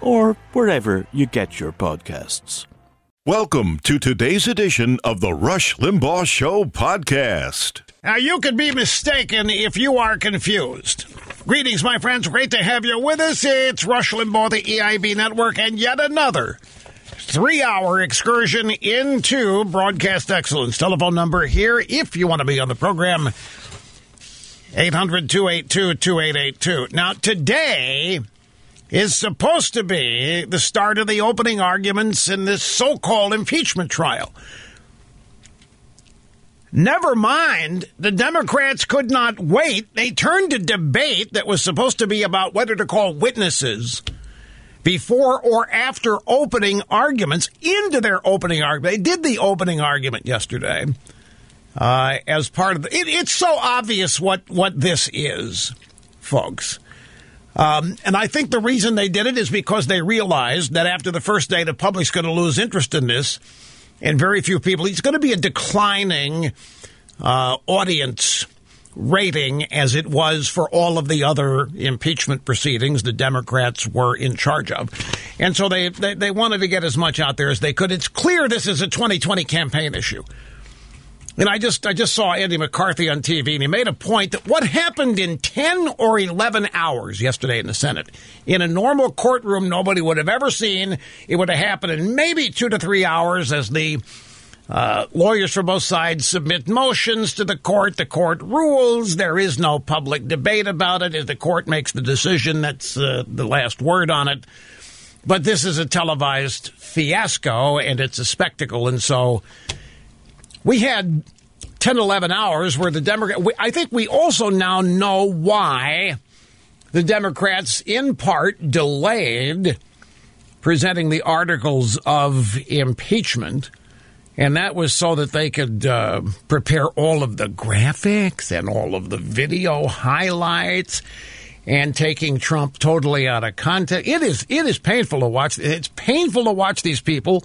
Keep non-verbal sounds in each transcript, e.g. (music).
or wherever you get your podcasts. Welcome to today's edition of the Rush Limbaugh Show podcast. Now, you could be mistaken if you are confused. Greetings, my friends. Great to have you with us. It's Rush Limbaugh, the EIB network, and yet another three hour excursion into broadcast excellence. Telephone number here if you want to be on the program 800 282 2882. Now, today is supposed to be the start of the opening arguments in this so called impeachment trial. Never mind, the Democrats could not wait. They turned a debate that was supposed to be about whether to call witnesses before or after opening arguments into their opening argument. They did the opening argument yesterday uh, as part of the. It, it's so obvious what what this is, folks. Um, and I think the reason they did it is because they realized that after the first day, the public's going to lose interest in this and very few people. It's going to be a declining uh, audience rating as it was for all of the other impeachment proceedings the Democrats were in charge of. And so they, they, they wanted to get as much out there as they could. It's clear this is a 2020 campaign issue. And I just I just saw Andy McCarthy on TV, and he made a point that what happened in ten or eleven hours yesterday in the Senate, in a normal courtroom, nobody would have ever seen. It would have happened in maybe two to three hours as the uh, lawyers for both sides submit motions to the court. The court rules. There is no public debate about it. If the court makes the decision, that's uh, the last word on it. But this is a televised fiasco, and it's a spectacle, and so we had 10, 11 hours where the Democrat. I think we also now know why the Democrats, in part, delayed presenting the articles of impeachment. And that was so that they could uh, prepare all of the graphics and all of the video highlights and taking Trump totally out of context. It is it is painful to watch. It's painful to watch these people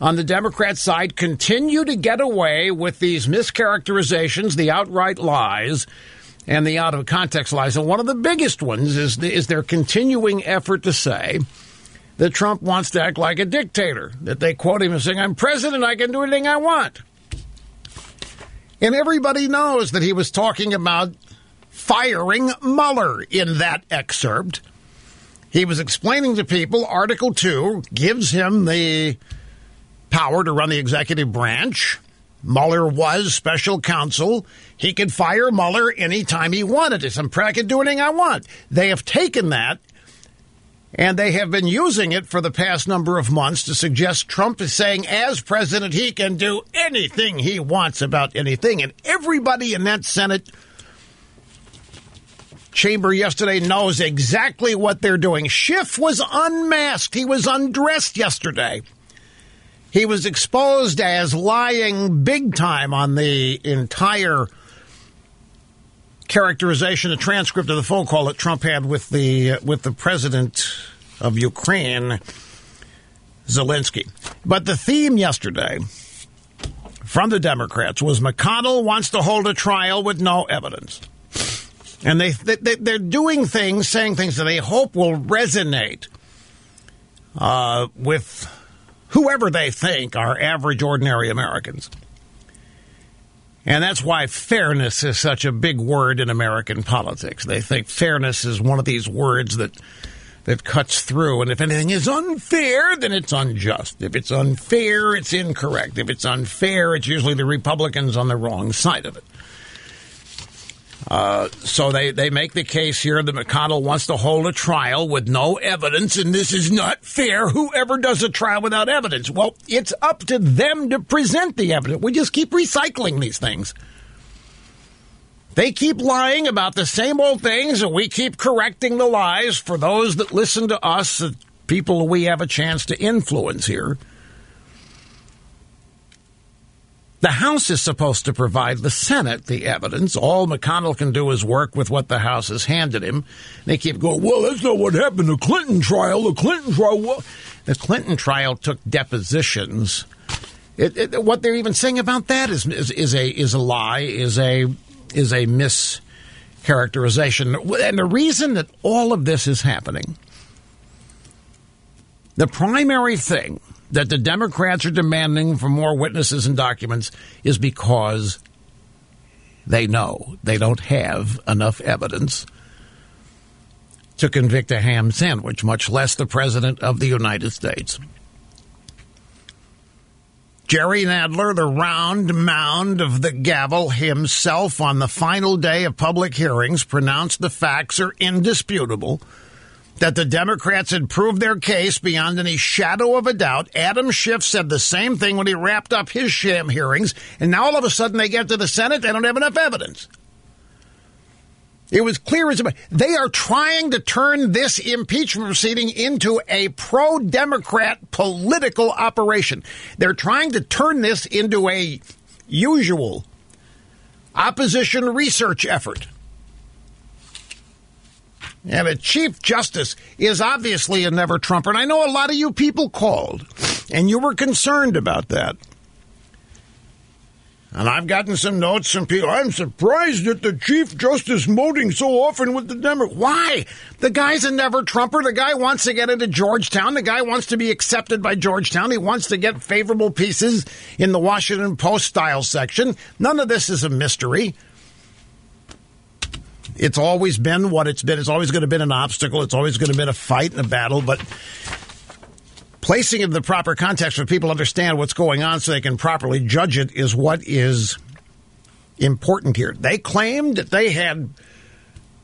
on the Democrat side continue to get away with these mischaracterizations, the outright lies, and the out of context lies. And one of the biggest ones is, the, is their continuing effort to say that Trump wants to act like a dictator, that they quote him as saying, I'm president, I can do anything I want. And everybody knows that he was talking about firing Mueller in that excerpt. He was explaining to people Article 2 gives him the power to run the executive branch. Mueller was special counsel. He could fire Mueller anytime he wanted. It's I can do anything I want. They have taken that and they have been using it for the past number of months to suggest Trump is saying, as president, he can do anything he wants about anything. And everybody in that Senate chamber yesterday knows exactly what they're doing. Schiff was unmasked, he was undressed yesterday. He was exposed as lying big time on the entire characterization, a transcript of the phone call that Trump had with the with the president of Ukraine, Zelensky. But the theme yesterday from the Democrats was McConnell wants to hold a trial with no evidence. And they, they, they're doing things, saying things that they hope will resonate uh, with whoever they think are average, ordinary Americans. And that's why fairness is such a big word in American politics. They think fairness is one of these words that that cuts through. And if anything is unfair, then it's unjust. If it's unfair, it's incorrect. If it's unfair, it's usually the Republicans on the wrong side of it. Uh, so they, they make the case here that McConnell wants to hold a trial with no evidence, and this is not fair. Whoever does a trial without evidence? Well, it's up to them to present the evidence. We just keep recycling these things. They keep lying about the same old things, and we keep correcting the lies for those that listen to us, the people we have a chance to influence here. The House is supposed to provide the Senate the evidence. All McConnell can do is work with what the House has handed him. They keep going, well, that's not what happened. The Clinton trial, the Clinton trial. The Clinton trial took depositions. It, it, what they're even saying about that is, is, is a is a lie, is a is a mischaracterization. And the reason that all of this is happening, the primary thing that the Democrats are demanding for more witnesses and documents is because they know they don't have enough evidence to convict a ham sandwich, much less the President of the United States. Jerry Nadler, the round mound of the gavel himself on the final day of public hearings, pronounced the facts are indisputable that the Democrats had proved their case beyond any shadow of a doubt. Adam Schiff said the same thing when he wrapped up his sham hearings, and now all of a sudden they get to the Senate, they don't have enough evidence. It was clear as a they are trying to turn this impeachment proceeding into a pro Democrat political operation. They're trying to turn this into a usual opposition research effort. And a Chief Justice is obviously a never Trumper. And I know a lot of you people called, and you were concerned about that. And I've gotten some notes from people. I'm surprised that the Chief Justice voting so often with the Democrats. Why? The guy's a never Trumper. The guy wants to get into Georgetown. The guy wants to be accepted by Georgetown. He wants to get favorable pieces in the Washington Post style section. None of this is a mystery. It's always been what it's been. It's always going to be an obstacle. It's always going to be a fight and a battle. But placing it in the proper context where people understand what's going on so they can properly judge it is what is important here. They claimed that they had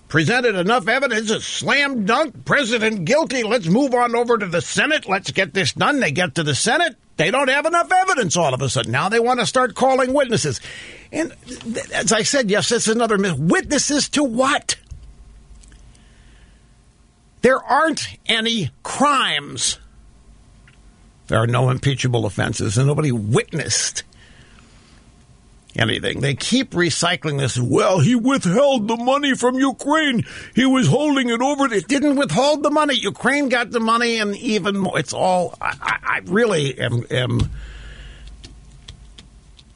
presented enough evidence, a slam dunk, president guilty. Let's move on over to the Senate. Let's get this done. They get to the Senate. They don't have enough evidence all of a sudden. Now they want to start calling witnesses. And as I said, yes, it's another myth. Witnesses to what? There aren't any crimes. There are no impeachable offenses, and nobody witnessed anything. They keep recycling this. Well, he withheld the money from Ukraine. He was holding it over. It didn't withhold the money. Ukraine got the money, and even more. It's all. I, I really am, am.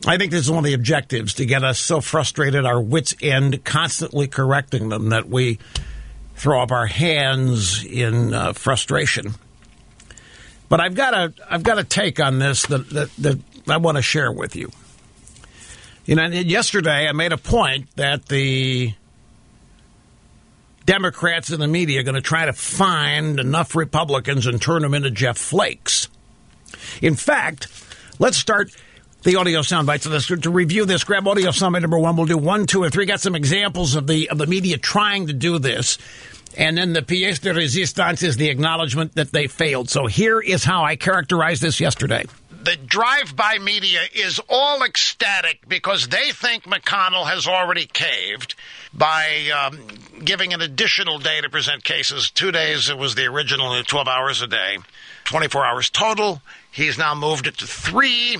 I think this is one of the objectives to get us so frustrated, our wits end, constantly correcting them that we throw up our hands in uh, frustration. But I've got a I've got a take on this that that, that I want to share with you. You know, yesterday I made a point that the Democrats and the media are going to try to find enough Republicans and turn them into Jeff Flakes. In fact, let's start the audio sound bites of this to review this. Grab audio soundbite number one. We'll do one, two, and three. Got some examples of the of the media trying to do this. And then the pièce de résistance is the acknowledgement that they failed. So here is how I characterized this yesterday the drive by media is all ecstatic because they think McConnell has already caved by um, giving an additional day to present cases. Two days, it was the original 12 hours a day, 24 hours total. He's now moved it to three.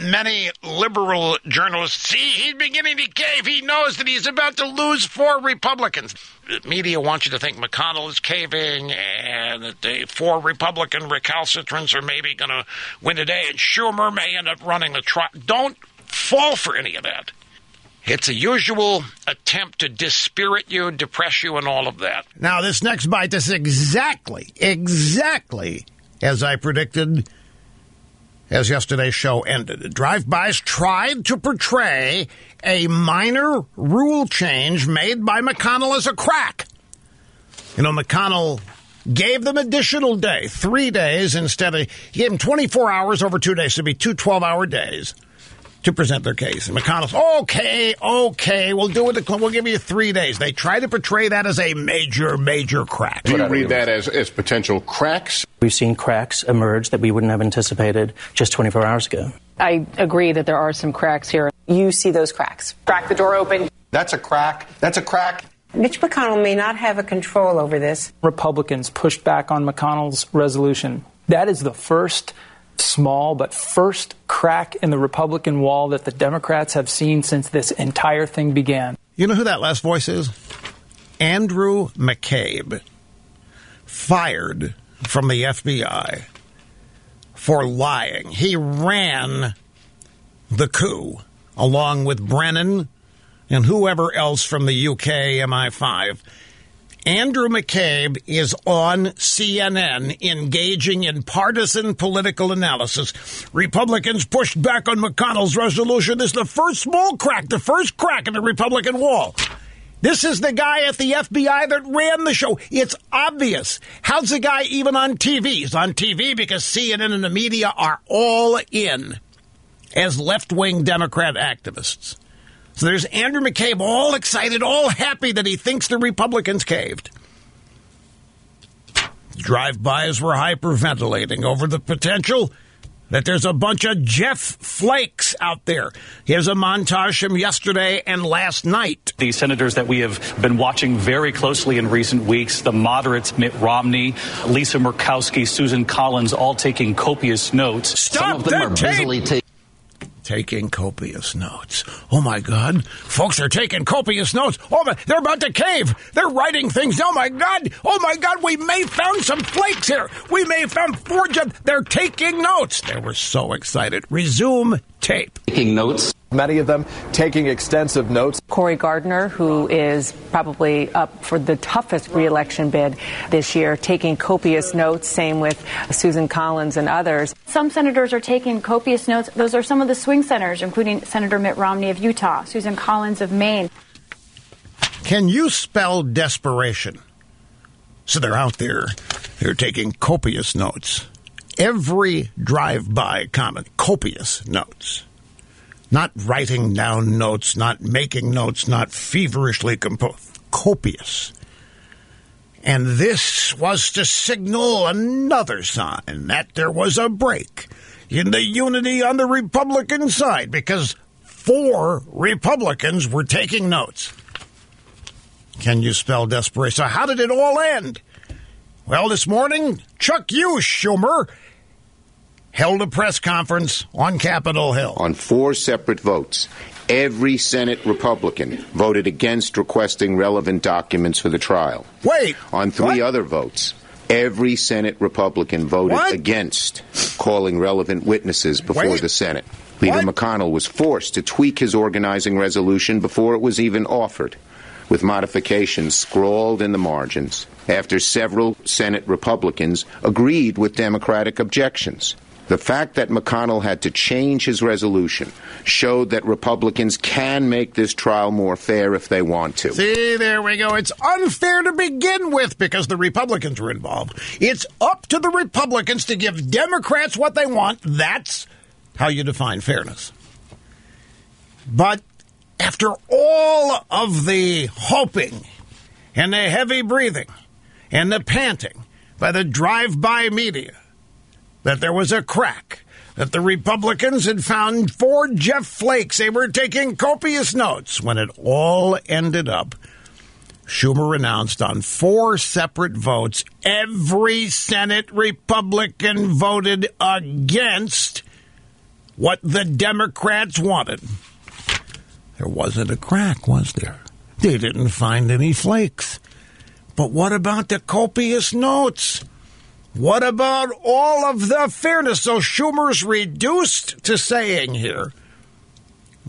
Many liberal journalists see he's beginning to cave. He knows that he's about to lose four Republicans. Media wants you to think McConnell is caving and that the four Republican recalcitrants are maybe going to win today and Schumer may end up running the trial. Don't fall for any of that. It's a usual attempt to dispirit you, depress you, and all of that. Now, this next bite is exactly, exactly as I predicted as yesterday's show ended. Drive-bys tried to portray a minor rule change made by McConnell as a crack. You know, McConnell gave them additional day, three days instead of, he gave them 24 hours over two days, to be two 12-hour days to present their case. And McConnell's, okay, okay, we'll do it. We'll give you three days. They try to portray that as a major, major crack. Do you read that as, as potential cracks? We've seen cracks emerge that we wouldn't have anticipated just 24 hours ago. I agree that there are some cracks here. You see those cracks. Crack the door open. That's a crack. That's a crack. Mitch McConnell may not have a control over this. Republicans pushed back on McConnell's resolution. That is the first small but first crack in the Republican wall that the Democrats have seen since this entire thing began. You know who that last voice is? Andrew McCabe, fired from the FBI for lying. He ran the coup along with Brennan and whoever else from the UK MI5 Andrew McCabe is on CNN engaging in partisan political analysis. Republicans pushed back on McConnell's resolution. This is the first small crack, the first crack in the Republican wall. This is the guy at the FBI that ran the show. It's obvious. How's the guy even on TV? He's on TV because CNN and the media are all in as left wing Democrat activists. So there's Andrew McCabe all excited, all happy that he thinks the Republicans caved. Drive-bys were hyperventilating over the potential that there's a bunch of Jeff Flakes out there. Here's a montage from yesterday and last night. The senators that we have been watching very closely in recent weeks, the moderates Mitt Romney, Lisa Murkowski, Susan Collins, all taking copious notes. Stop Some of them are busily taking taking copious notes. Oh my God, folks are taking copious notes. Oh my, they're about to cave. They're writing things. Oh my God, oh my God, we may have found some flakes here. We may have found four. They're taking notes. They were so excited. Resume tape. Taking notes. Many of them taking extensive notes. Cory Gardner, who is probably up for the toughest reelection bid this year, taking copious notes. Same with Susan Collins and others. Some senators are taking copious notes. Those are some of the swing senators, including Senator Mitt Romney of Utah, Susan Collins of Maine. Can you spell desperation? So they're out there, they're taking copious notes. Every drive by comment, copious notes not writing down notes, not making notes, not feverishly composed, copious. And this was to signal another sign that there was a break in the unity on the Republican side because four Republicans were taking notes. Can you spell desperation? How did it all end? Well, this morning, Chuck Schumer, held a press conference on Capitol Hill. On four separate votes, every Senate Republican voted against requesting relevant documents for the trial. Wait. On three what? other votes, every Senate Republican voted what? against calling relevant witnesses before Wait. the Senate. Leader What? McConnell was forced to tweak his organizing resolution before it was even offered, with modifications scrawled in the margins after several Senate Republicans agreed with Democratic objections. The fact that McConnell had to change his resolution showed that Republicans can make this trial more fair if they want to. See, there we go. It's unfair to begin with because the Republicans were involved. It's up to the Republicans to give Democrats what they want. That's how you define fairness. But after all of the hoping and the heavy breathing and the panting by the drive by media that there was a crack, that the Republicans had found four Jeff Flakes. They were taking copious notes when it all ended up. Schumer announced on four separate votes every Senate Republican voted against what the Democrats wanted. There wasn't a crack, was there? They didn't find any flakes. But what about the copious notes? What about all of the fairness? So Schumer's reduced to saying here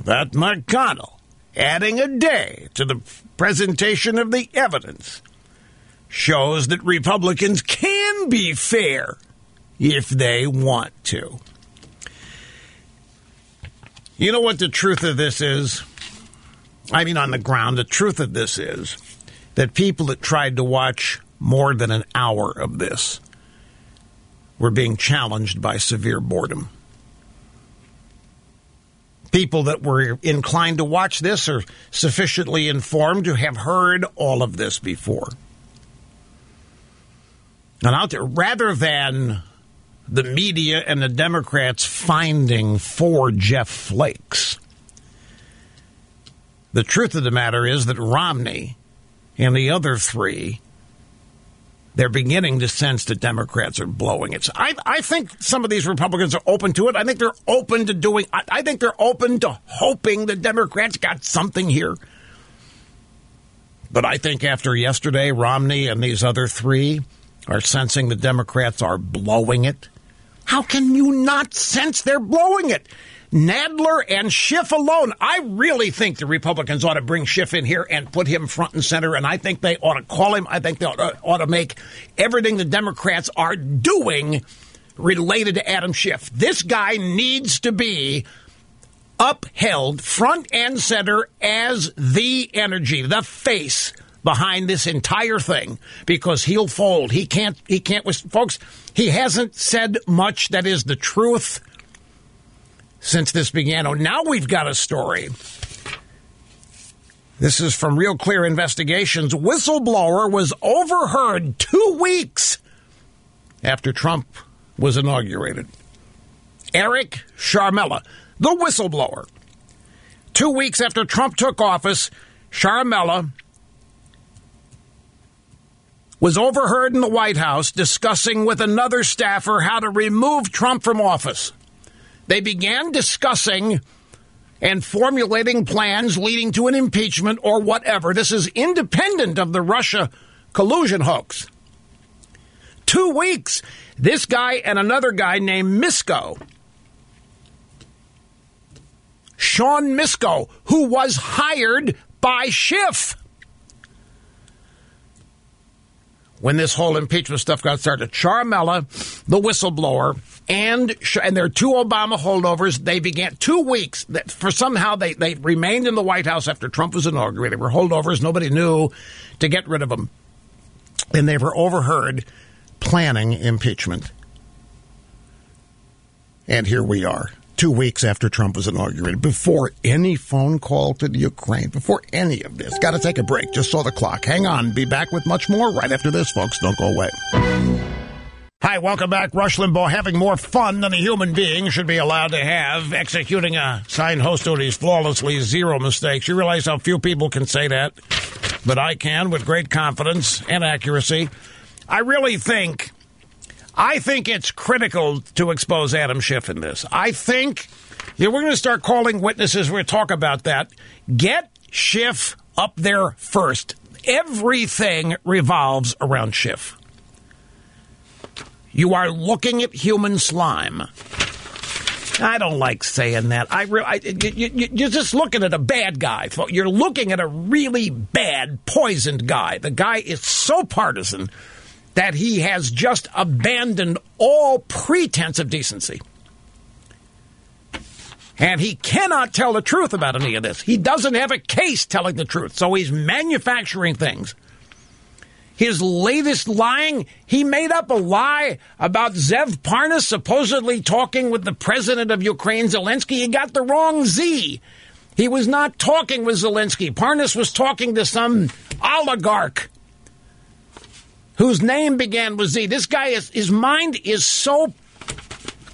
that McConnell adding a day to the presentation of the evidence shows that Republicans can be fair if they want to. You know what the truth of this is? I mean, on the ground, the truth of this is that people that tried to watch more than an hour of this were being challenged by severe boredom. People that were inclined to watch this are sufficiently informed to have heard all of this before. And out there, rather than the media and the Democrats finding four Jeff Flakes, the truth of the matter is that Romney and the other three they're beginning to sense that Democrats are blowing it. So I, I think some of these Republicans are open to it. I think they're open to doing. I, I think they're open to hoping the Democrats got something here. But I think after yesterday, Romney and these other three are sensing the Democrats are blowing it. How can you not sense they're blowing it? Nadler and Schiff alone. I really think the Republicans ought to bring Schiff in here and put him front and center, and I think they ought to call him. I think they ought to, ought to make everything the Democrats are doing related to Adam Schiff. This guy needs to be upheld front and center as the energy, the face behind this entire thing because he'll fold. He can't, he can't, folks, he hasn't said much that is the truth since this began. Oh, now we've got a story. This is from Real Clear Investigations. Whistleblower was overheard two weeks after Trump was inaugurated. Eric Ciaramella, the whistleblower. Two weeks after Trump took office, Ciaramella was overheard in the White House discussing with another staffer how to remove Trump from office. They began discussing and formulating plans leading to an impeachment or whatever. This is independent of the Russia collusion hoax. Two weeks, this guy and another guy named Misko, Sean Misko, who was hired by Schiff. When this whole impeachment stuff got started, Ciaramella, the whistleblower, and and there are two Obama holdovers. They began two weeks that for somehow they they remained in the White House after Trump was inaugurated. They were holdovers. Nobody knew to get rid of them, and they were overheard planning impeachment. And here we are, two weeks after Trump was inaugurated, before any phone call to the Ukraine, before any of this. Got to take a break. Just saw the clock. Hang on. Be back with much more right after this, folks. Don't go away. Hi, welcome back. Rush Limbaugh having more fun than a human being should be allowed to have, executing a signed host duties flawlessly, zero mistakes. You realize how few people can say that, but I can with great confidence and accuracy. I really think, I think it's critical to expose Adam Schiff in this. I think yeah, we're going to start calling witnesses. We're going to talk about that. Get Schiff up there first. Everything revolves around Schiff. You are looking at human slime. I don't like saying that. I, re- I you, you, you're just looking at a bad guy. You're looking at a really bad, poisoned guy. The guy is so partisan that he has just abandoned all pretense of decency. And he cannot tell the truth about any of this. He doesn't have a case telling the truth, so he's manufacturing things his latest lying, he made up a lie about Zev Parnas supposedly talking with the president of Ukraine, Zelensky. He got the wrong Z. He was not talking with Zelensky. Parnas was talking to some oligarch whose name began with Z. This guy is, his mind is so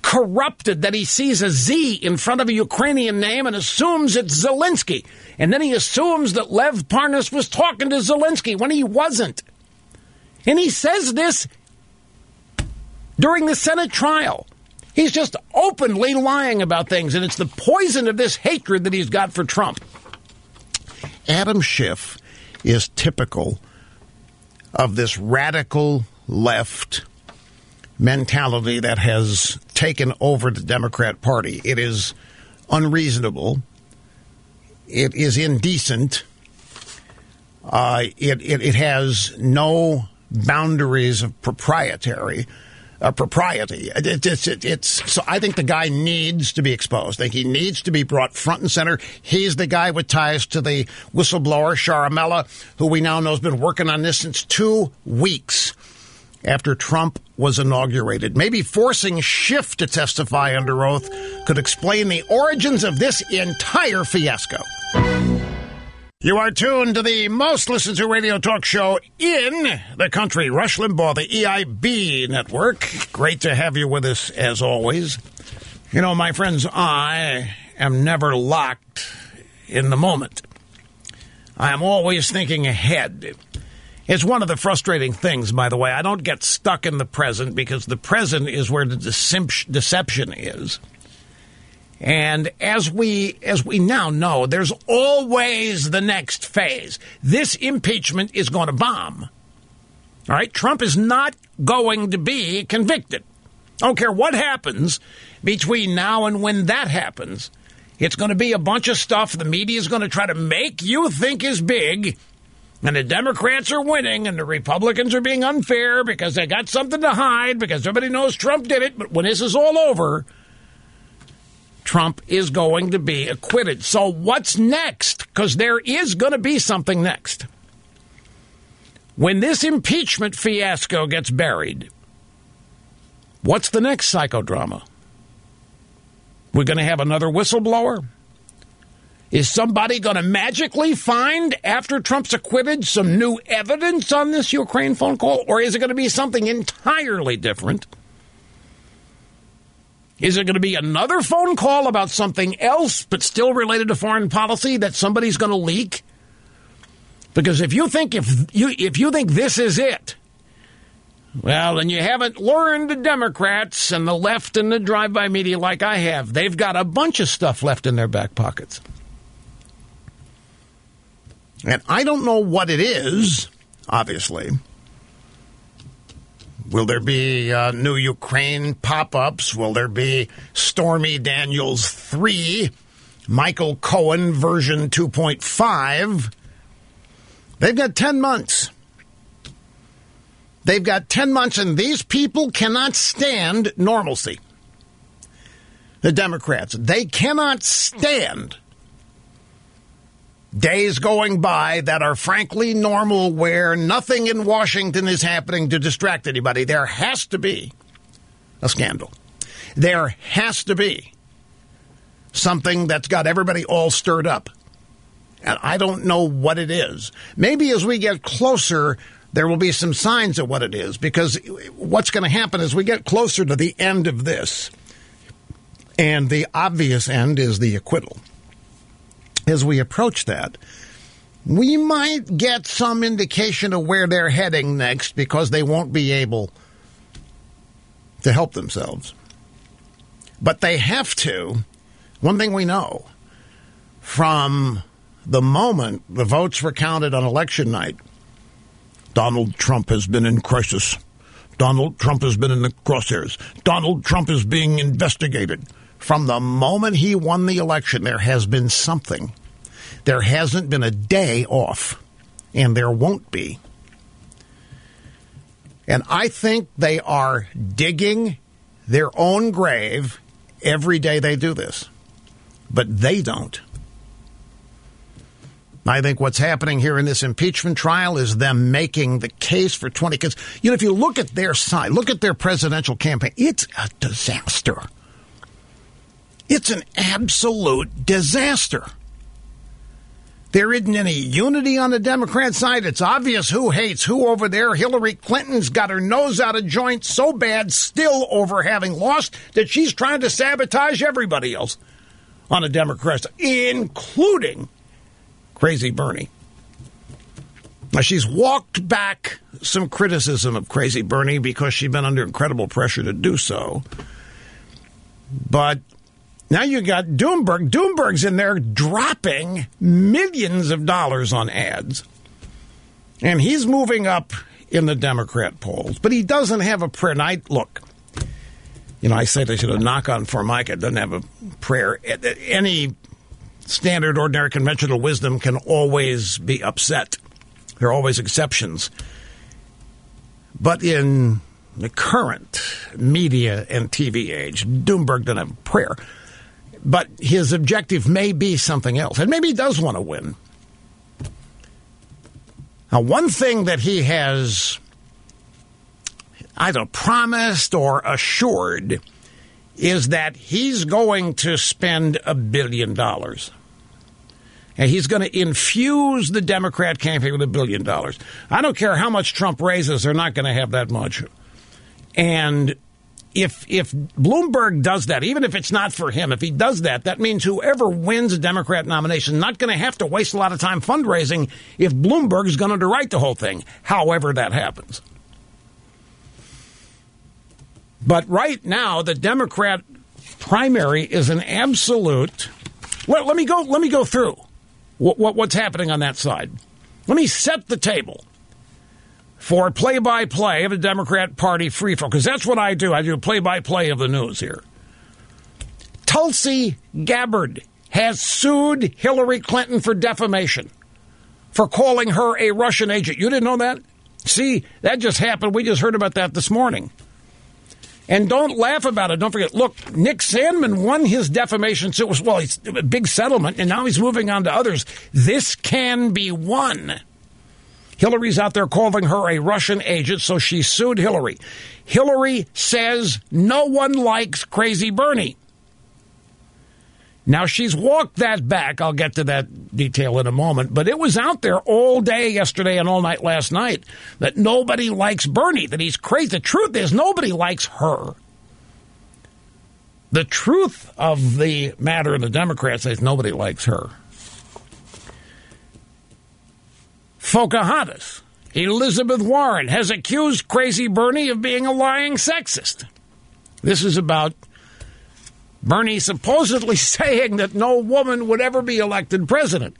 corrupted that he sees a Z in front of a Ukrainian name and assumes it's Zelensky. And then he assumes that Lev Parnas was talking to Zelensky when he wasn't. And he says this during the Senate trial. He's just openly lying about things, and it's the poison of this hatred that he's got for Trump. Adam Schiff is typical of this radical left mentality that has taken over the Democrat Party. It is unreasonable. It is indecent. Uh, it, it, it has no boundaries of proprietary uh, propriety. It, it's it, it's so I think the guy needs to be exposed. I think he needs to be brought front and center. He's the guy with ties to the whistleblower Ciaramella, who we now know has been working on this since two weeks after Trump was inaugurated. Maybe forcing Schiff to testify under oath could explain the origins of this entire fiasco. You are tuned to the most listened to radio talk show in the country, Rush Limbaugh, the EIB network. Great to have you with us as always. You know, my friends, I am never locked in the moment. I am always thinking ahead. It's one of the frustrating things, by the way. I don't get stuck in the present because the present is where the deception is. And as we as we now know, there's always the next phase. This impeachment is going to bomb. All right, Trump is not going to be convicted. I don't care what happens between now and when that happens. It's going to be a bunch of stuff the media is going to try to make you think is big. And the Democrats are winning and the Republicans are being unfair because they got something to hide because everybody knows Trump did it. But when this is all over, Trump is going to be acquitted. So, what's next? Because there is going to be something next. When this impeachment fiasco gets buried, what's the next psychodrama? We're going to have another whistleblower? Is somebody going to magically find, after Trump's acquitted, some new evidence on this Ukraine phone call? Or is it going to be something entirely different? Is it going to be another phone call about something else, but still related to foreign policy that somebody's going to leak? Because if you think if you if you think this is it, well, then you haven't learned the Democrats and the left and the drive-by media like I have. They've got a bunch of stuff left in their back pockets. And I don't know what it is, obviously. Will there be uh, new Ukraine pop ups? Will there be Stormy Daniels 3, Michael Cohen version 2.5? They've got 10 months. They've got 10 months, and these people cannot stand normalcy. The Democrats, they cannot stand days going by that are frankly normal where nothing in Washington is happening to distract anybody. There has to be a scandal. There has to be something that's got everybody all stirred up. And I don't know what it is. Maybe as we get closer, there will be some signs of what it is because what's going to happen as we get closer to the end of this, and the obvious end is the acquittal as we approach that, we might get some indication of where they're heading next because they won't be able to help themselves. But they have to. One thing we know from the moment the votes were counted on election night, Donald Trump has been in crisis. Donald Trump has been in the crosshairs. Donald Trump is being investigated. From the moment he won the election, there has been something. There hasn't been a day off, and there won't be. And I think they are digging their own grave every day they do this. But they don't. I think what's happening here in this impeachment trial is them making the case for 20. Because, you know, if you look at their side, look at their presidential campaign, it's a disaster. It's an absolute disaster. There isn't any unity on the Democrat side. It's obvious who hates who over there. Hillary Clinton's got her nose out of joint so bad, still over having lost, that she's trying to sabotage everybody else on the Democrat side, including Crazy Bernie. Now, she's walked back some criticism of Crazy Bernie because she's been under incredible pressure to do so. But now you got Doomberg. Doomberg's in there dropping millions of dollars on ads. And he's moving up in the Democrat polls. But he doesn't have a prayer. Look, you know, I say they should have knock on Formica. It doesn't have a prayer. Any standard, ordinary, conventional wisdom can always be upset. There are always exceptions. But in the current media and TV age, Doomberg doesn't have a prayer. But his objective may be something else. And maybe he does want to win. Now, one thing that he has either promised or assured is that he's going to spend a billion dollars. And he's going to infuse the Democrat campaign with a billion dollars. I don't care how much Trump raises, they're not going to have that much. And if if Bloomberg does that, even if it's not for him, if he does that, that means whoever wins a Democrat nomination not going to have to waste a lot of time fundraising if Bloomberg is going to underwrite the whole thing, however that happens. But right now, the Democrat primary is an absolute. Let, let me go. Let me go through what, what, what's happening on that side. Let me set the table for play by play of the Democrat Party free for because that's what I do. I do play by play of the news here. Tulsi Gabbard has sued Hillary Clinton for defamation for calling her a Russian agent. You didn't know that? See, that just happened. We just heard about that this morning. And don't laugh about it. Don't forget. Look, Nick Sandmann won his defamation suit. Well, it's a big settlement, and now he's moving on to others. This can be won. Hillary's out there calling her a Russian agent, so she sued Hillary. Hillary says no one likes Crazy Bernie. Now, she's walked that back. I'll get to that detail in a moment. But it was out there all day yesterday and all night last night that nobody likes Bernie, that he's crazy. The truth is, nobody likes her. The truth of the matter, in the Democrats say nobody likes her. Pocahontas, Elizabeth Warren, has accused Crazy Bernie of being a lying sexist. This is about Bernie supposedly (laughs) saying that no woman would ever be elected president.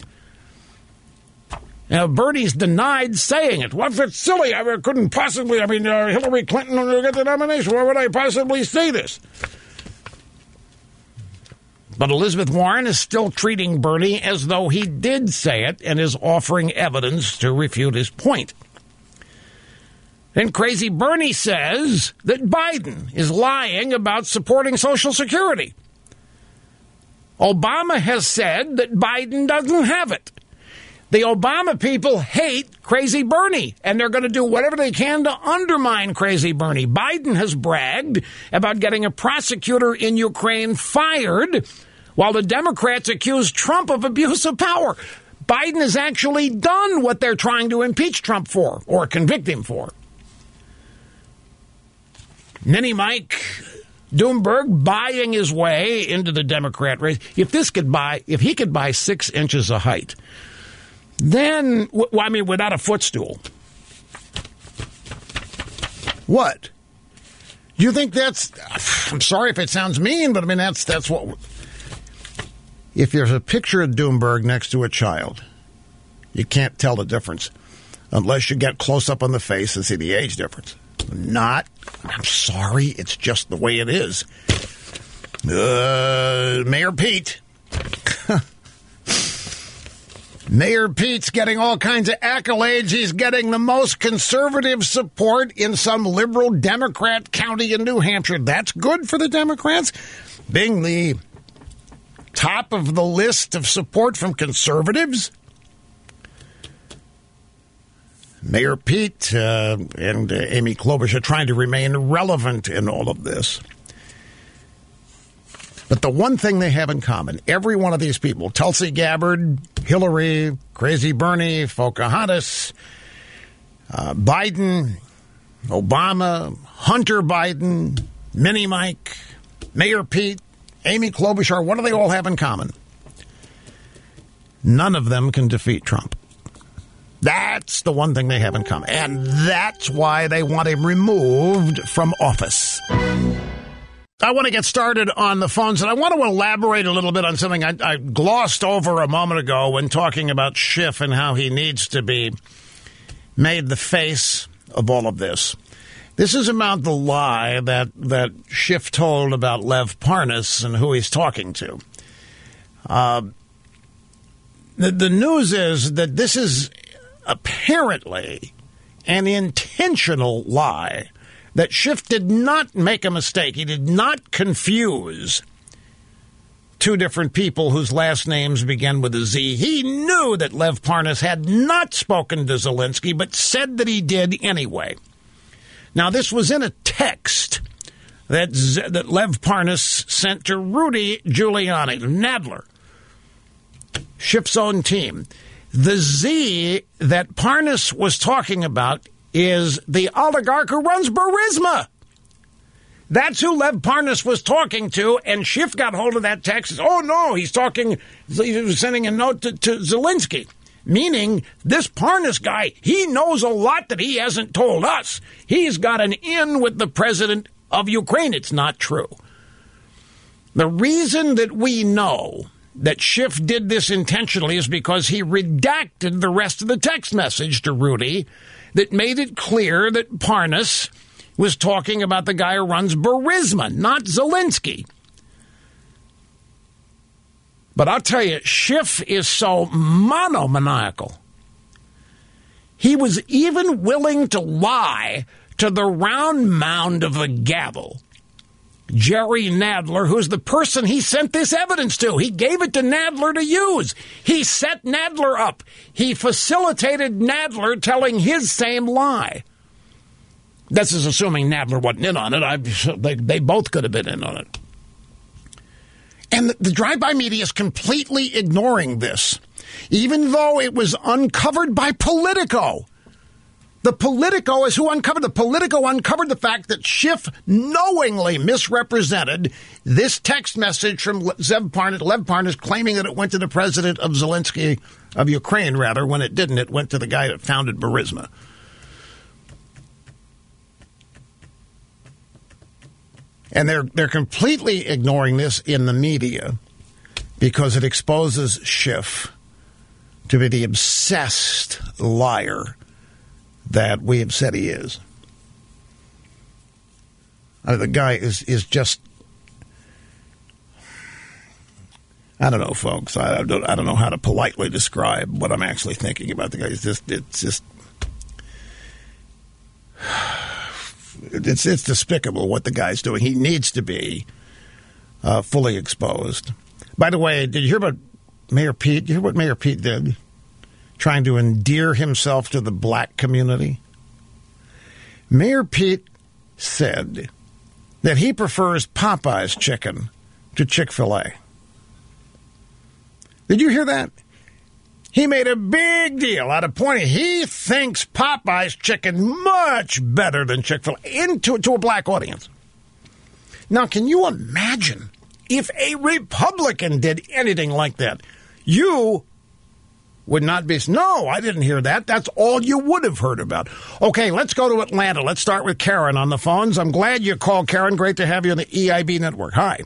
Now, Bernie's denied saying it. What if it's silly? I couldn't possibly, I mean, uh, Hillary Clinton will get the nomination. Why would I possibly say this? But Elizabeth Warren is still treating Bernie as though he did say it and is offering evidence to refute his point. Then Crazy Bernie says that Biden is lying about supporting Social Security. Obama has said that Biden doesn't have it. The Obama people hate Crazy Bernie, and they're going to do whatever they can to undermine Crazy Bernie. Biden has bragged about getting a prosecutor in Ukraine fired while the Democrats accuse Trump of abuse of power. Biden has actually done what they're trying to impeach Trump for or convict him for. Mini Mike Doomberg buying his way into the Democrat race. If this could buy, if he could buy six inches of height, then, well, I mean, without a footstool. What? You think that's? I'm sorry if it sounds mean, but I mean that's that's what. If there's a picture of Doomberg next to a child, you can't tell the difference unless you get close up on the face and see the age difference. Not. I'm sorry. It's just the way it is. Uh, Mayor Pete. (laughs) Mayor Pete's getting all kinds of accolades. He's getting the most conservative support in some liberal Democrat county in New Hampshire. That's good for the Democrats. Being the top of the list of support from conservatives. Mayor Pete uh, and uh, Amy Klobuchar are trying to remain relevant in all of this. But the one thing they have in common, every one of these people, Tulsi Gabbard, Hillary, Crazy Bernie, Pocahontas, uh, Biden, Obama, Hunter Biden, Mini Mike, Mayor Pete, Amy Klobuchar, what do they all have in common? None of them can defeat Trump. That's the one thing they have in common. And that's why they want him removed from office. I want to get started on the phones, and I want to elaborate a little bit on something I, I glossed over a moment ago when talking about Schiff and how he needs to be made the face of all of this. This is about the lie that, that Schiff told about Lev Parnas and who he's talking to. Uh, the, the news is that this is apparently an intentional lie. That Schiff did not make a mistake. He did not confuse two different people whose last names begin with a Z. He knew that Lev Parnas had not spoken to Zelensky, but said that he did anyway. Now, this was in a text that, Z- that Lev Parnas sent to Rudy Giuliani, Nadler, Schiff's own team. The Z that Parnas was talking about is the oligarch who runs Burisma. That's who Lev Parnas was talking to, and Schiff got hold of that text. Oh no, he's talking, he was sending a note to, to Zelensky. Meaning, this Parnas guy, he knows a lot that he hasn't told us. He's got an in with the president of Ukraine. It's not true. The reason that we know that Schiff did this intentionally is because he redacted the rest of the text message to Rudy that made it clear that Parnas was talking about the guy who runs Burisma, not Zelensky. But I'll tell you, Schiff is so monomaniacal. He was even willing to lie to the round mound of the gavel. Jerry Nadler, who's the person he sent this evidence to. He gave it to Nadler to use. He set Nadler up. He facilitated Nadler telling his same lie. This is assuming Nadler wasn't in on it. I, they, they both could have been in on it. And the, the drive-by media is completely ignoring this, even though it was uncovered by Politico. The Politico is who uncovered the Politico uncovered the fact that Schiff knowingly misrepresented this text message from Zev Parnas, Lev Parnas, claiming that it went to the president of Zelensky of Ukraine. Rather, when it didn't, it went to the guy that founded Burisma. And they're they're completely ignoring this in the media because it exposes Schiff to be the obsessed liar that we have said he is. Uh, the guy is is just I don't know, folks. I, I, don't I don't know how to politely describe what I'm actually thinking about the guy. It's just it's just it's it's despicable what the guy's doing. He needs to be uh, fully exposed. By the way, did you hear about Mayor Pete? Did you hear what Mayor Pete did? Trying to endear himself to the black community. Mayor Pete said that he prefers Popeye's chicken to Chick fil A. Did you hear that? He made a big deal out of pointing. He thinks Popeye's chicken much better than Chick fil A into to a black audience. Now, can you imagine if a Republican did anything like that? You would not be. No, I didn't hear that. That's all you would have heard about. Okay, let's go to Atlanta. Let's start with Karen on the phones. I'm glad you called, Karen. Great to have you on the EIB network. Hi.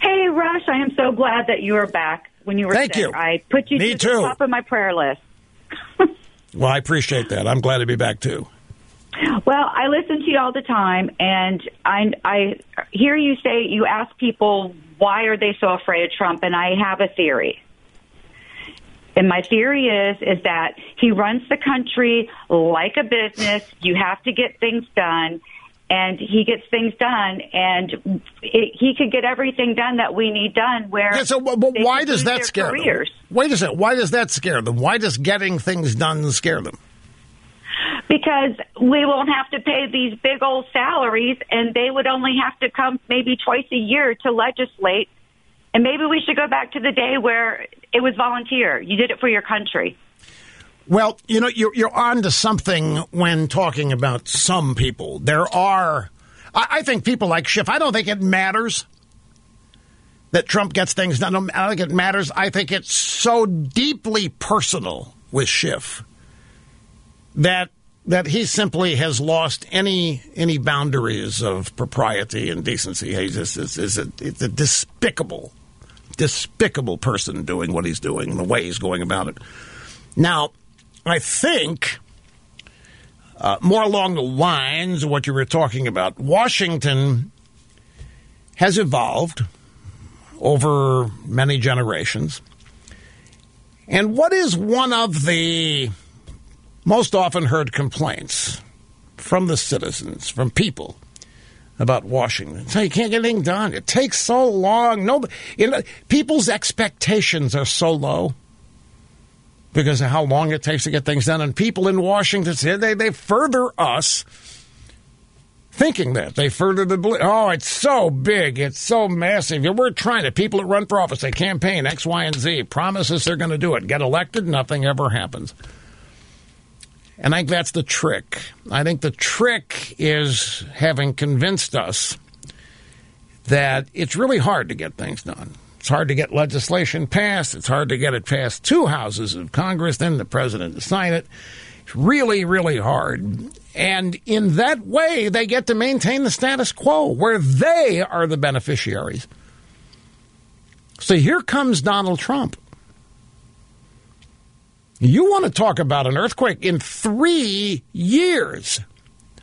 Hey, Rush. I am so glad that you are back when you were Thank sick. you. I put you Me to too. the top of my prayer list. (laughs) Well, I appreciate that. I'm glad to be back too. Well, I listen to you all the time, and I, I hear you say you ask people why are they so afraid of Trump, and I have a theory. And my theory is is that he runs the country like a business. You have to get things done, and he gets things done, and it, he could get everything done that we need done. Where Yeah, so but, why does that scare careers. them? Wait a second. Why does that scare them? Why does getting things done scare them? because we won't have to pay these big old salaries and they would only have to come maybe twice a year to legislate and maybe we should go back to the day where it was volunteer you did it for your country Well, you know, you're, you're on to something when talking about some people. There are, I, I think people like Schiff, I don't think it matters that Trump gets things done. I don't think it matters. I think it's so deeply personal with Schiff that that he simply has lost any any boundaries of propriety and decency. He's just is, is a, it's a despicable, despicable person doing what he's doing, and the way he's going about it. Now, I think uh, more along the lines of what you were talking about, Washington has evolved over many generations. And what is one of the most often heard complaints from the citizens, from people about Washington? So you can't get anything done. It takes so long. No, you know, people's expectations are so low because of how long it takes to get things done. And people in Washington, they, they further us thinking that. They further the belief. Oh, it's so big. It's so massive. We're trying to. People that run for office, they campaign X, Y, and Z. Promises they're going to do it. Get elected, nothing ever happens. And I think that's the trick. I think the trick is having convinced us that it's really hard to get things done. It's hard to get legislation passed. It's hard to get it past two houses of Congress, then the president to sign it. It's really, really hard. And in that way, they get to maintain the status quo where they are the beneficiaries. So here comes Donald Trump. You want to talk about an earthquake in three years.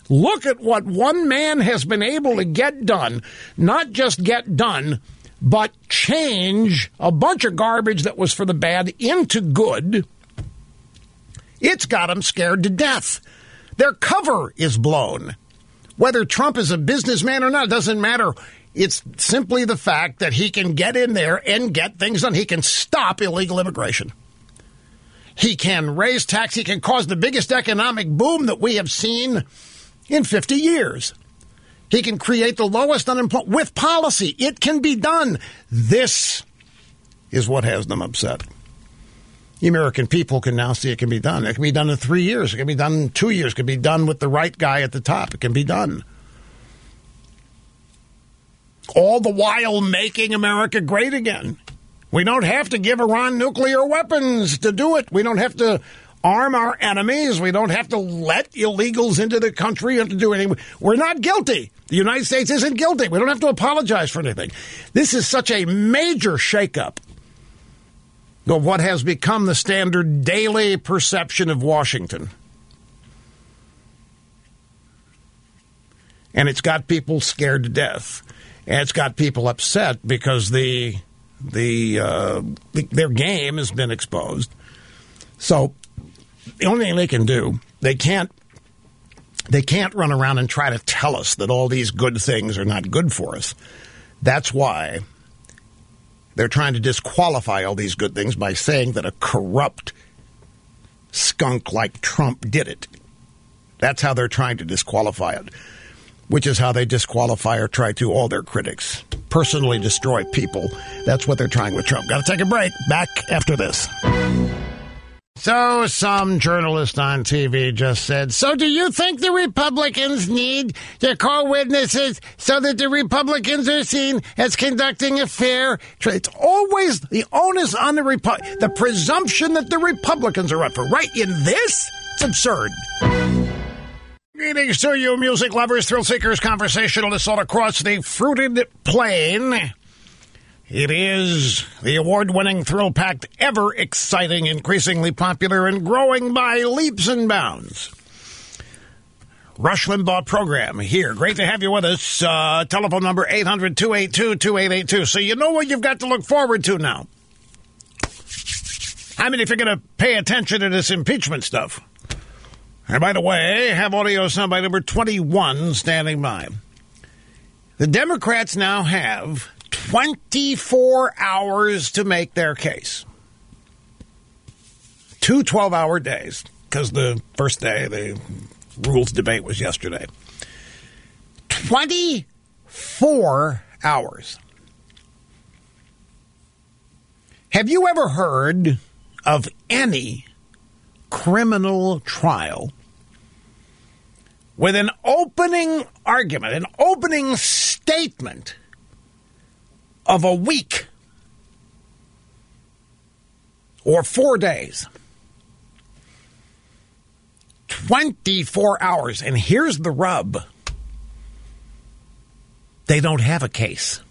Look at what one man has been able to get done. Not just get done, but change a bunch of garbage that was for the bad into good. It's got them scared to death. Their cover is blown. Whether Trump is a businessman or not doesn't matter. It's simply the fact that he can get in there and get things done. He can stop illegal immigration. He can raise tax. He can cause the biggest economic boom that we have seen in 50 years. He can create the lowest unemployment with policy. It can be done. This is what has them upset. The American people can now see it can be done. It can be done in three years. It can be done in two years. It can be done with the right guy at the top. It can be done. All the while making America great again. We don't have to give Iran nuclear weapons to do it. We don't have to arm our enemies. We don't have to let illegals into the country and to do anything. We're not guilty. The United States isn't guilty. We don't have to apologize for anything. This is such a major shakeup of what has become the standard daily perception of Washington. And it's got people scared to death. And it's got people upset because the the, uh, the their game has been exposed. So the only thing they can do, they can't they can't run around and try to tell us that all these good things are not good for us. That's why they're trying to disqualify all these good things by saying that a corrupt skunk like Trump did it. That's how they're trying to disqualify it, which is how they disqualify or try to all their critics. Personally destroy people. That's what they're trying with Trump. Got to take a break. Back after this. So, some journalist on TV just said, So, do you think the Republicans need to call witnesses so that the Republicans are seen as conducting a fair trial? It's always the onus on the Repu- the presumption that the Republicans are up for. Right in this, it's absurd. Greetings to you, music lovers, thrill seekers, conversationalists all across the fruited plain. It is the award winning, thrill packed, ever exciting, increasingly popular, and growing by leaps and bounds. Rush Limbaugh program here. Great to have you with us. Uh, telephone number 800 282 2882. So you know what you've got to look forward to now. I mean, if you're going to pay attention to this impeachment stuff. And by the way, have audio soundbite number 21 standing by. The Democrats now have 24 hours to make their case. Two 12 hour days, because the first day, the rules debate was yesterday. 24 hours. Have you ever heard of any criminal trial with an opening argument, an opening statement of a week or four days. 24 hours. And here's the rub they don't have a case,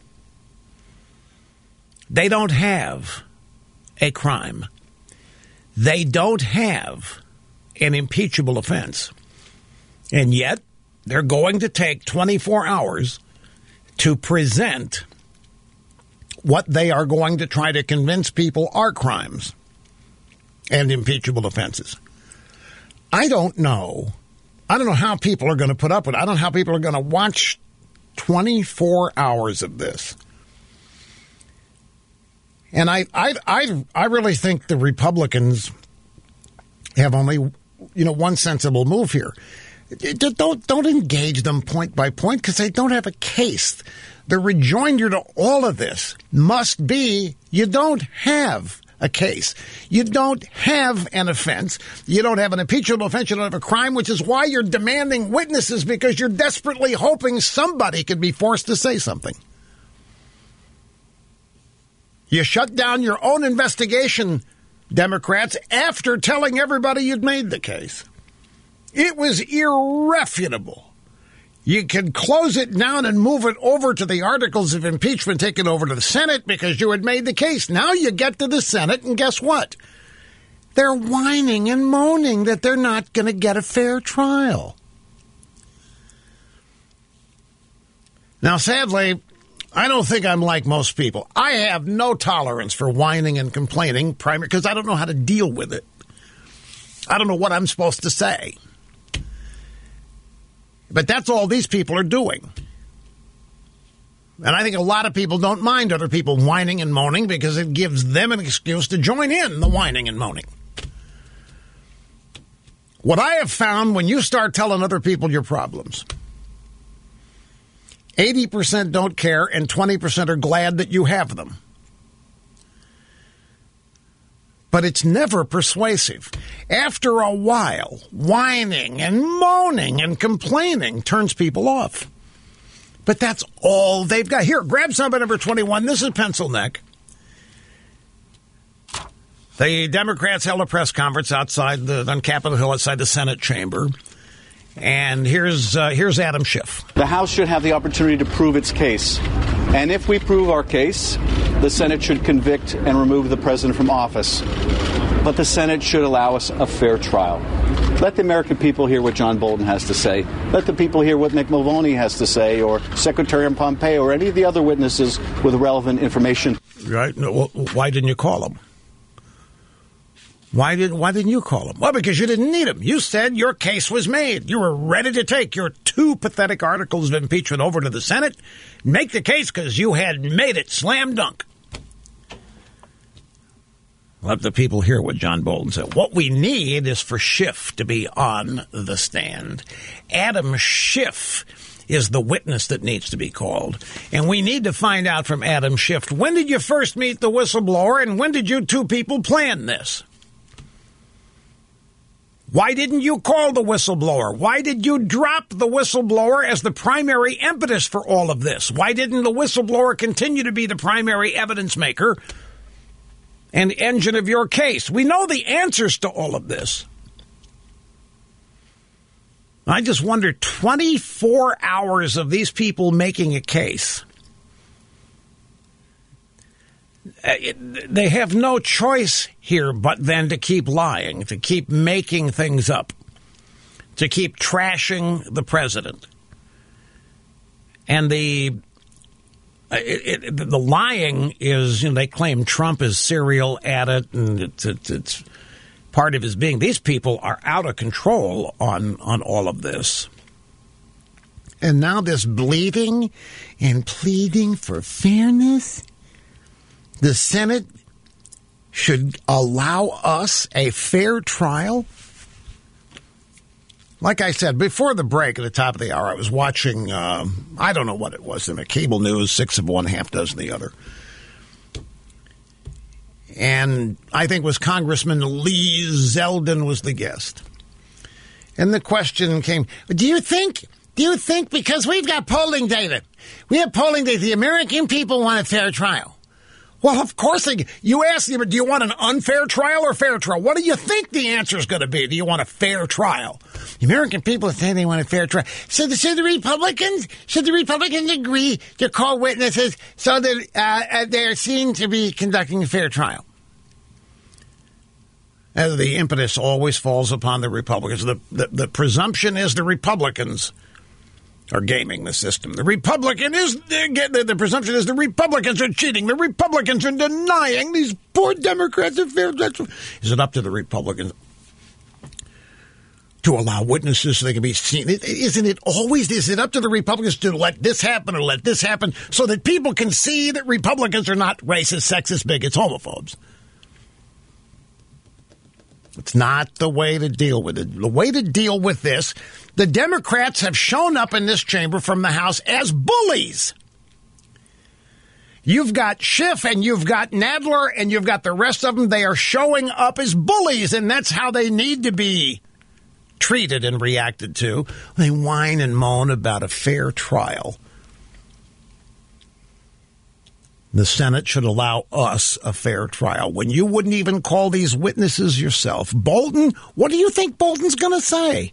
they don't have a crime, they don't have an impeachable offense. And yet, they're going to take 24 hours to present what they are going to try to convince people are crimes and impeachable offenses. I don't know. I don't know how people are going to put up with it. I don't know how people are going to watch 24 hours of this. And I, I, I, I really think the Republicans have only, you know, one sensible move here. Don't don't engage them point by point because they don't have a case. The rejoinder to all of this must be you don't have a case. You don't have an offense. You don't have an impeachable offense. You don't have a crime, which is why you're demanding witnesses because you're desperately hoping somebody could be forced to say something. You shut down your own investigation, Democrats, after telling everybody you'd made the case. It was irrefutable. You can close it down and move it over to the articles of impeachment, take it over to the Senate because you had made the case. Now you get to the Senate, and guess what? They're whining and moaning that they're not going to get a fair trial. Now, sadly, I don't think I'm like most people. I have no tolerance for whining and complaining, primarily because I don't know how to deal with it. I don't know what I'm supposed to say. But that's all these people are doing. And I think a lot of people don't mind other people whining and moaning because it gives them an excuse to join in the whining and moaning. What I have found when you start telling other people your problems, 80% don't care and 20% are glad that you have them. But it's never persuasive. After a while, whining and moaning and complaining turns people off. But that's all they've got. Here, grab soundbite number 21. This is Pencil Neck. The Democrats held a press conference outside the on Capitol Hill, outside the Senate chamber. And here's uh, here's Adam Schiff. The House should have the opportunity to prove its case. And if we prove our case, the Senate should convict and remove the president from office. But the Senate should allow us a fair trial. Let the American people hear what John Bolton has to say. Let the people hear what Mick Mulvaney has to say, or Secretary Pompeo, or any of the other witnesses with relevant information. Right? Well, why didn't you call them? Why didn't Why didn't you call him? Well, because you didn't need him. You said your case was made. You were ready to take your two pathetic articles of impeachment over to the Senate, make the case because you had made it slam dunk. Let the people hear what John Bolton said. What we need is for Schiff to be on the stand. Adam Schiff is the witness that needs to be called. And we need to find out from Adam Schiff when did you first meet the whistleblower and when did you two people plan this? Why didn't you call the whistleblower? Why did you drop the whistleblower as the primary impetus for all of this? Why didn't the whistleblower continue to be the primary evidence maker and engine of your case? We know the answers to all of this. I just wonder 24 hours of these people making a case. They have no choice here but then to keep lying, to keep making things up, to keep trashing the president. And the it, it, the lying is, you know, they claim Trump is serial at it, and it's, it's, it's part of his being. These people are out of control on on all of this. And now this bleeding and pleading for fairness the Senate should allow us a fair trial? Like I said before the break at the top of the hour, I was watching, um, I don't know what it was, in a cable news, six of one, half dozen the other. And I think was Congressman Lee Zeldin was the guest. And the question came, do you think, do you think because we've got polling data, we have polling data, the American people want a fair trial? Well, of course. You ask them, do you want an unfair trial or fair trial? What do you think the answer is going to be? Do you want a fair trial? The American people say they want a fair trial. So, the, should the Republicans should the Republicans agree to call witnesses so that uh, uh, they're seen to be conducting a fair trial? The impetus always falls upon the Republicans. The, the, the presumption is the Republicans are gaming the system. The Republican is the, the presumption is the Republicans are cheating. The Republicans are denying these poor Democrats a fair. Is it up to the Republicans to allow witnesses so they can be seen? Isn't it always? Is it up to the Republicans to let this happen or let this happen so that people can see that Republicans are not racist, sexist, bigots, homophobes? It's not the way to deal with it. The way to deal with this, the Democrats have shown up in this chamber from the House as bullies. You've got Schiff and you've got Nadler and you've got the rest of them. They are showing up as bullies, and that's how they need to be treated and reacted to. They whine and moan about a fair trial. The Senate should allow us a fair trial when you wouldn't even call these witnesses yourself. Bolton, what do you think Bolton's going to say?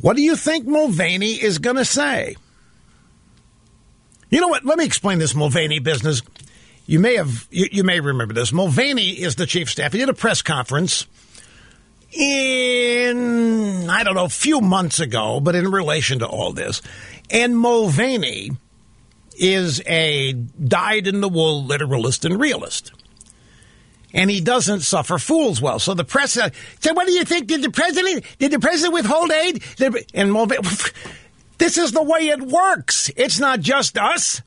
What do you think Mulvaney is going to say? You know what? Let me explain this Mulvaney business. You may have, you, you may remember this. Mulvaney is the chief staff. He did a press conference in, I don't know, a few months ago, but in relation to all this. And Mulvaney is a dyed in the wool literalist and realist. And he doesn't suffer fools well. So the press said, so what do you think? Did the president, did the president withhold aid? And (laughs) this is the way it works. It's not just us.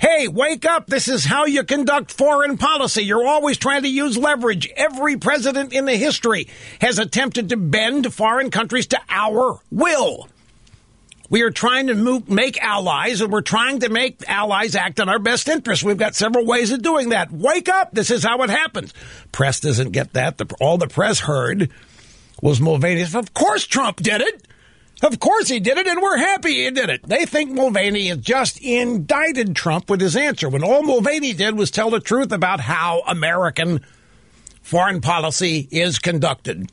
Hey, wake up. This is how you conduct foreign policy. You're always trying to use leverage. Every president in the history has attempted to bend foreign countries to our will. We are trying to move, make allies, and we're trying to make allies act in our best interest. We've got several ways of doing that. Wake up! This is how it happens. Press doesn't get that. The, all the press heard was Mulvaney. Of course, Trump did it. Of course he did it, and we're happy he did it. They think Mulvaney has just indicted Trump with his answer when all Mulvaney did was tell the truth about how American foreign policy is conducted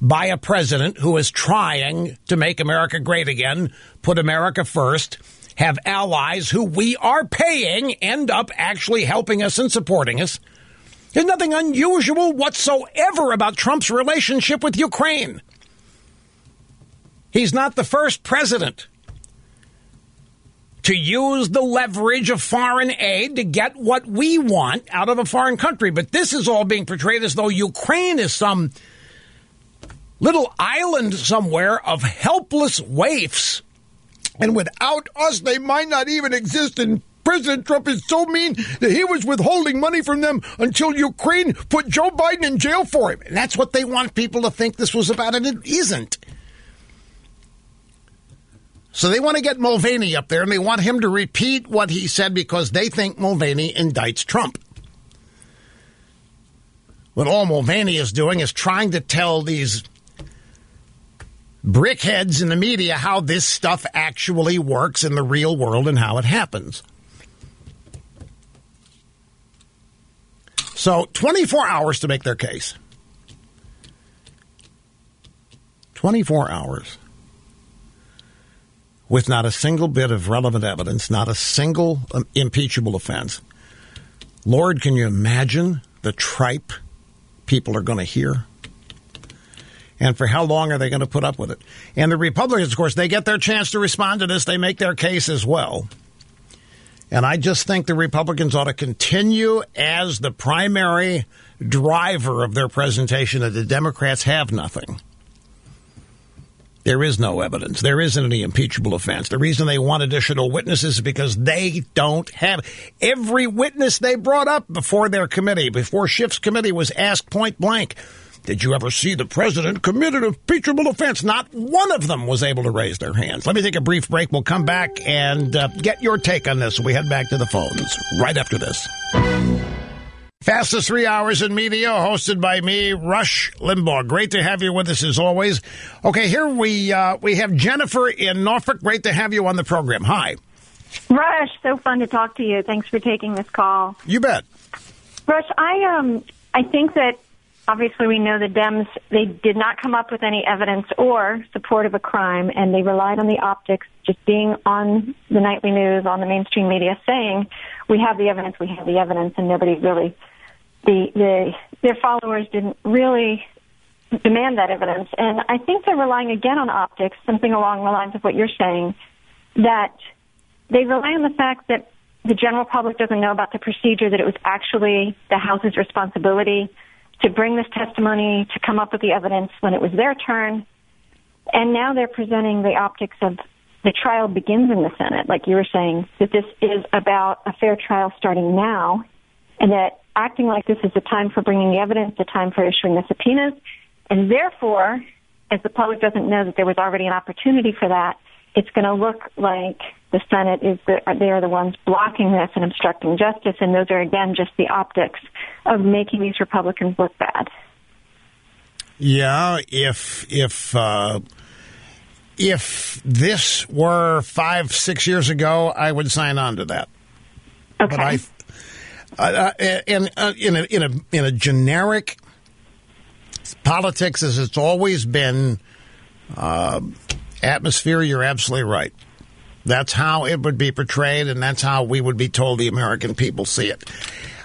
by a president who is trying to make America great again, put America first, have allies who we are paying end up actually helping us and supporting us. There's nothing unusual whatsoever about Trump's relationship with Ukraine. He's not the first president to use the leverage of foreign aid to get what we want out of a foreign country. But this is all being portrayed as though Ukraine is some little island somewhere of helpless waifs. And without us, they might not even exist. And President Trump is so mean that he was withholding money from them until Ukraine put Joe Biden in jail for him. And that's what they want people to think this was about, and it isn't. So they want to get Mulvaney up there, and they want him to repeat what he said because they think Mulvaney indicts Trump. What all Mulvaney is doing is trying to tell these brickheads in the media how this stuff actually works in the real world and how it happens. So, 24 hours to make their case. 24 hours. With not a single bit of relevant evidence, not a single um, impeachable offense. Lord, can you imagine the tripe people are going to hear? And for how long are they going to put up with it? And the Republicans, of course, they get their chance to respond to this. They make their case as well. And I just think the Republicans ought to continue as the primary driver of their presentation that the Democrats have nothing. There is no evidence. There isn't any impeachable offense. The reason they want additional witnesses is because they don't have every witness they brought up before their committee, before Schiff's committee was asked point blank did you ever see the president commit an impeachable offense? Not one of them was able to raise their hands. Let me take a brief break. We'll come back and uh, get your take on this. We head back to the phones right after this. Fastest three hours in media, hosted by me, Rush Limbaugh. Great to have you with us as always. Okay, here we uh, we have Jennifer in Norfolk. Great to have you on the program. Hi. Rush, so fun to talk to you. Thanks for taking this call. You bet. Rush, I um I think that obviously we know the Dems they did not come up with any evidence or support of a crime and they relied on the optics just being on the nightly news, on the mainstream media saying we have the evidence, we have the evidence and nobody really the the their followers didn't really demand that evidence. And I think they're relying again on optics, something along the lines of what you're saying, that they rely on the fact that the general public doesn't know about the procedure, that it was actually the House's responsibility to bring this testimony, to come up with the evidence when it was their turn. And now they're presenting the optics of the trial begins in the Senate, like you were saying, that this is about a fair trial starting now, and that acting like this is the time for bringing the evidence, the time for issuing the subpoenas, and therefore, as the public doesn't know that there was already an opportunity for that, it's going to look like the Senate is the, they are the ones blocking this and obstructing justice, and those are again just the optics of making these Republicans look bad. Yeah, if if uh, if this were five six years ago, I would sign on to that. Okay. But I, uh, in uh, in a in a in a generic politics as it's always been uh, atmosphere, you're absolutely right. That's how it would be portrayed, and that's how we would be told the American people see it.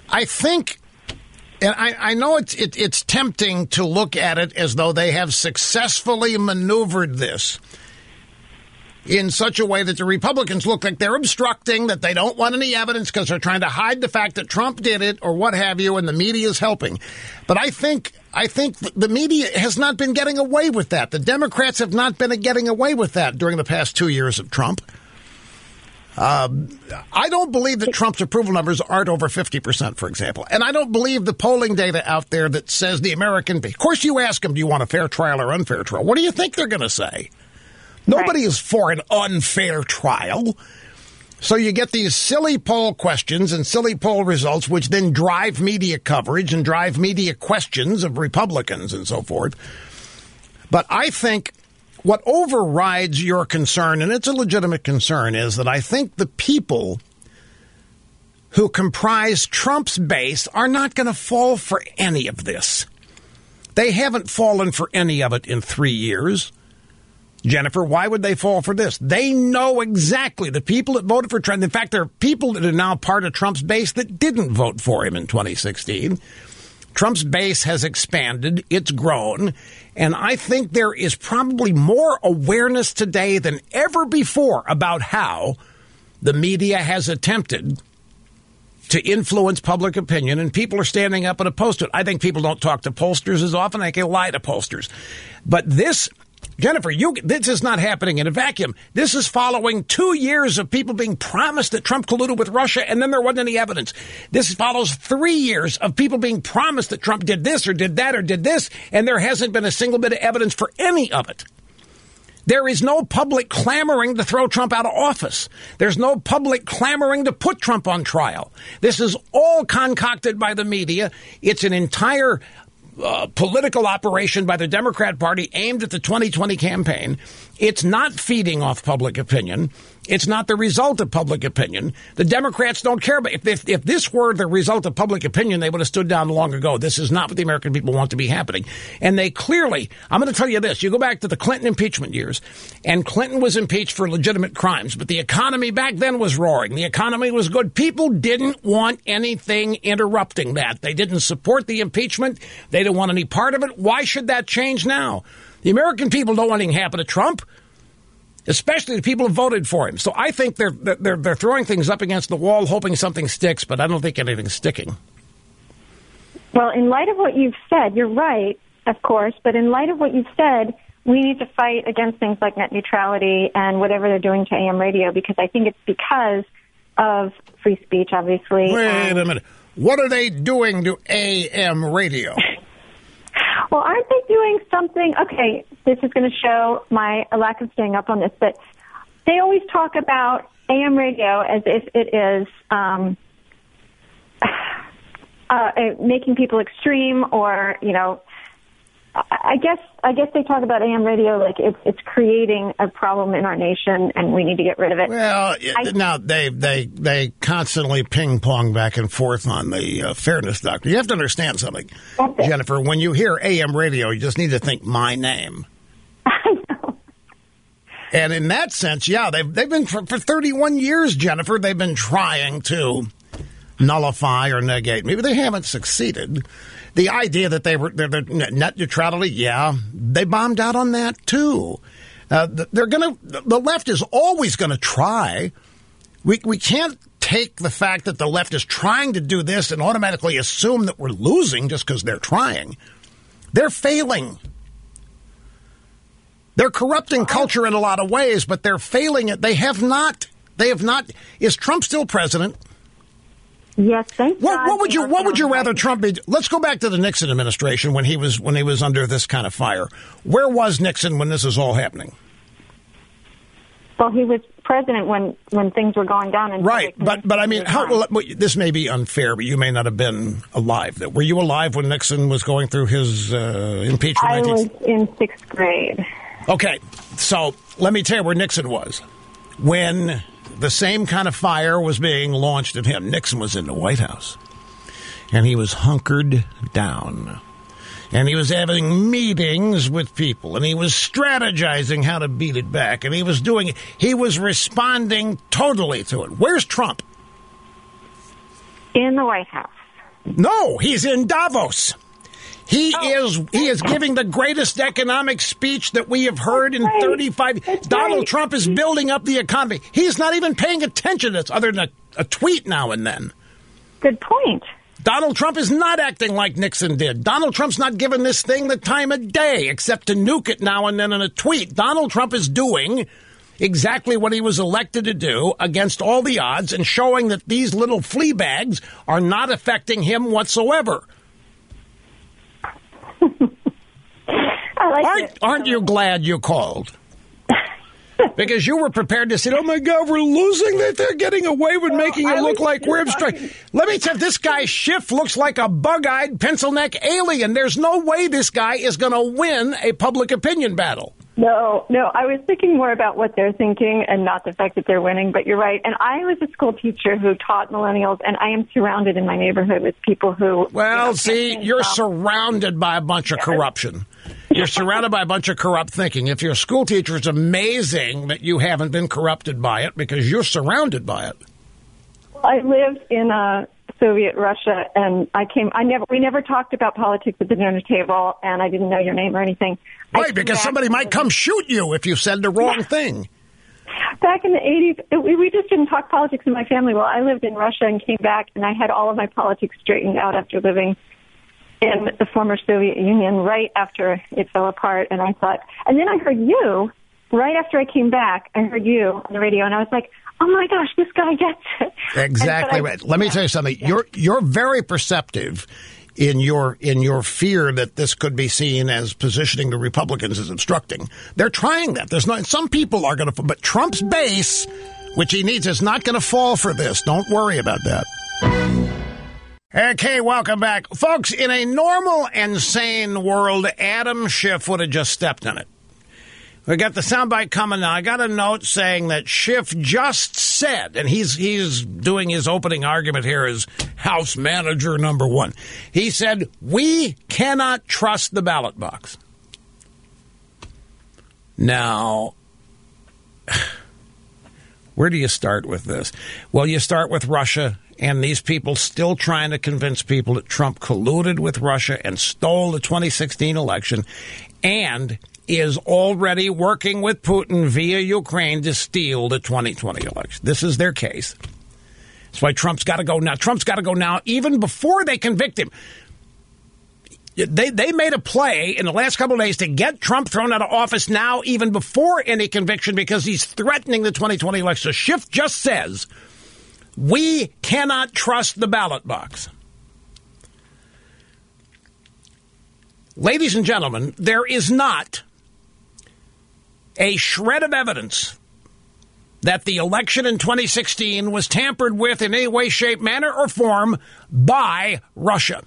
I think, and I, I know it's it, it's tempting to look at it as though they have successfully maneuvered this in such a way that the Republicans look like they're obstructing, that they don't want any evidence because they're trying to hide the fact that Trump did it or what have you, and the media is helping. But I think I think the media has not been getting away with that. The Democrats have not been getting away with that during the past two years of Trump. Um, I don't believe that Trump's approval numbers aren't over 50%, for example. And I don't believe the polling data out there that says the American. Of course, you ask them, do you want a fair trial or unfair trial? What do you think they're going to say? Nobody is for an unfair trial. So you get these silly poll questions and silly poll results, which then drive media coverage and drive media questions of Republicans and so forth. But I think what overrides your concern, and it's a legitimate concern, is that I think the people who comprise Trump's base are not going to fall for any of this. They haven't fallen for any of it in three years. Jennifer, why would they fall for this? They know exactly the people that voted for Trump. In fact, there are people that are now part of Trump's base that didn't vote for him in 2016. Trump's base has expanded, it's grown, and I think there is probably more awareness today than ever before about how the media has attempted to influence public opinion, and people are standing up and opposed to it. I think people don't talk to pollsters as often. They can lie to pollsters. But this Jennifer, you, this is not happening in a vacuum. This is following two years of people being promised that Trump colluded with Russia, and then there wasn't any evidence. This follows three years of people being promised that Trump did this or did that or did this, and there hasn't been a single bit of evidence for any of it. There is no public clamoring to throw Trump out of office. There's no public clamoring to put Trump on trial. This is all concocted by the media. It's an entire uh, political operation by the Democrat Party aimed at the 2020 campaign. It's not feeding off public opinion. It's not the result of public opinion. The Democrats don't care. But if, if, if this were the result of public opinion, they would have stood down long ago. This is not what the American people want to be happening. And they clearly, I'm going to tell you this. You go back to the Clinton impeachment years, and Clinton was impeached for legitimate crimes, but the economy back then was roaring. The economy was good. People didn't want anything interrupting that. They didn't support the impeachment. They didn't want any part of it. Why should that change now? The American people don't want anything happen to Trump especially the people who voted for him. So I think they're they're they're throwing things up against the wall, hoping something sticks, but I don't think anything's sticking. Well, in light of what you've said, you're right, of course, but in light of what you've said, we need to fight against things like net neutrality and whatever they're doing to AM radio because I think it's because of free speech, obviously. Wait a minute. What are they doing to AM radio? (laughs) Well, aren't they doing something? Okay, this is going to show my lack of staying up on this, but they always talk about AM radio as if it is um, (sighs) uh, making people extreme or, you know, I guess I guess they talk about AM radio like it's it's creating a problem in our nation and we need to get rid of it. Well, I- now they they they constantly ping pong back and forth on the uh, fairness doctrine. You have to understand something, Jennifer. When you hear AM radio, you just need to think my name. (laughs) And in that sense, yeah, they've they've been for, for 31 years, Jennifer. They've been trying to nullify or negate Maybe they haven't succeeded. The idea that they were they're, they're net neutrality, yeah, they bombed out on that too. Uh, they're going to the left is always going to try. We we can't take the fact that the left is trying to do this and automatically assume that we're losing just because they're trying. They're failing. They're corrupting culture in a lot of ways, but they're failing it. They have not. They have not. Is Trump still president? Yes, thank What, God what would you What would you rather Trump be? Let's go back to the Nixon administration when he was when he was under this kind of fire. Where was Nixon when this is all happening? Well, he was president when when things were going down. And Right, but but I mean, how, well, this may be unfair, but you may not have been alive. Were you alive when Nixon was going through his uh, impeachment? I 19- was in sixth grade. Okay, so let me tell you where Nixon was when the same kind of fire was being launched at him. Nixon was in the White House, and he was hunkered down. And he was having meetings with people, and he was strategizing how to beat it back, and he was doing it. He was responding totally to it. Where's Trump? In the White House. No, he's in Davos. He oh. is he is giving the greatest economic speech that we have heard in 35 Donald Trump is building up the economy. He's not even paying attention to this other than a, a tweet now and then. Good point. Donald Trump is not acting like Nixon did. Donald Trump's not giving this thing the time of day except to nuke it now and then in a tweet. Donald Trump is doing exactly what he was elected to do against all the odds and showing that these little flea bags are not affecting him whatsoever. Aren't, aren't you glad you called? because you were prepared to say, "Oh my God, we're losing! That they're getting away with making it look like we're obstructing." Let me tell you, this guy Schiff looks like a bug-eyed pencil neck alien. There's no way this guy is going to win a public opinion battle. No, no, I was thinking more about what they're thinking and not the fact that they're winning, but you're right. And I was a school teacher who taught millennials, and I am surrounded in my neighborhood with people who. Well, see, you're surrounded by a bunch of corruption. You're (laughs) surrounded by a bunch of corrupt thinking. If you're a school teacher, it's amazing that you haven't been corrupted by it because you're surrounded by it. I lived in uh, Soviet Russia, and I came. I never. We never talked about politics at the dinner table, and I didn't know your name or anything. Right, because somebody might come shoot you if you said the wrong thing. Back in the 80s, we, we just didn't talk politics in my family. Well, I lived in Russia and came back, and I had all of my politics straightened out after living in the former Soviet Union right after it fell apart. And I thought, and then I heard you right after I came back. I heard you on the radio, and I was like, oh my gosh, this guy gets it. (laughs) Exactly I- right. Let me tell you something. You're you're very perceptive in your in your fear that this could be seen as positioning the Republicans as obstructing. They're trying that. There's not some people are going to but Trump's base which he needs is not going to fall for this. Don't worry about that. Okay, welcome back. Folks, in a normal and sane world, Adam Schiff would have just stepped in it. We got the soundbite coming now. I got a note saying that Schiff just said, and he's he's doing his opening argument here as House Manager number one. He said, "We cannot trust the ballot box." Now, (sighs) where do you start with this? Well, you start with Russia and these people still trying to convince people that Trump colluded with Russia and stole the 2016 election and is already working with Putin via Ukraine to steal the 2020 election. This is their case. That's why Trump's got to go now. Trump's got to go now, even before they convict him. They, they made a play in the last couple days to get Trump thrown out of office now, even before any conviction, because he's threatening the 2020 election. So Schiff just says, we cannot trust the ballot box. Ladies and gentlemen, there is not a shred of evidence that the election in 2016 was tampered with in any way, shape, manner, or form by Russia.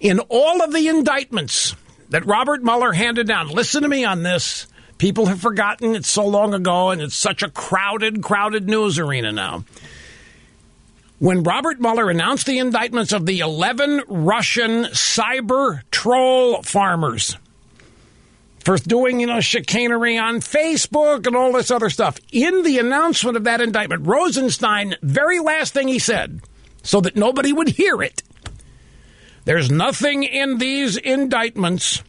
In all of the indictments that Robert Mueller handed down. Listen to me on this. People have forgotten it's so long ago and it's such a crowded, crowded news arena now. When Robert Mueller announced the indictments of the 11 Russian cyber troll farmers for doing, you know, chicanery on Facebook and all this other stuff, in the announcement of that indictment, Rosenstein, very last thing he said, so that nobody would hear it, there's nothing in these indictments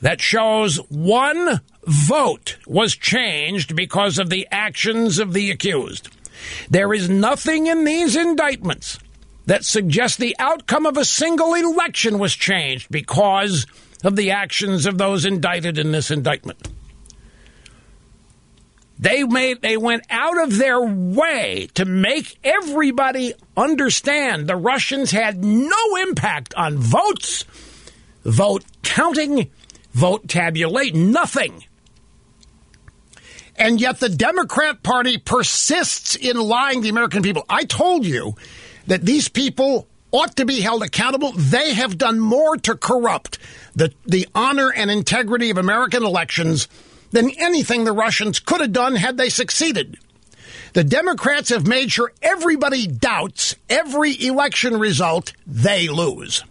that shows one vote was changed because of the actions of the accused. There is nothing in these indictments that suggests the outcome of a single election was changed because of the actions of those indicted in this indictment. They made they went out of their way to make everybody understand the Russians had no impact on votes, vote counting, vote tabulate, nothing. And yet the Democrat Party persists in lying to the American people. I told you that these people ought to be held accountable. They have done more to corrupt the, the honor and integrity of American elections than anything the Russians could have done had they succeeded. The Democrats have made sure everybody doubts every election result, they lose.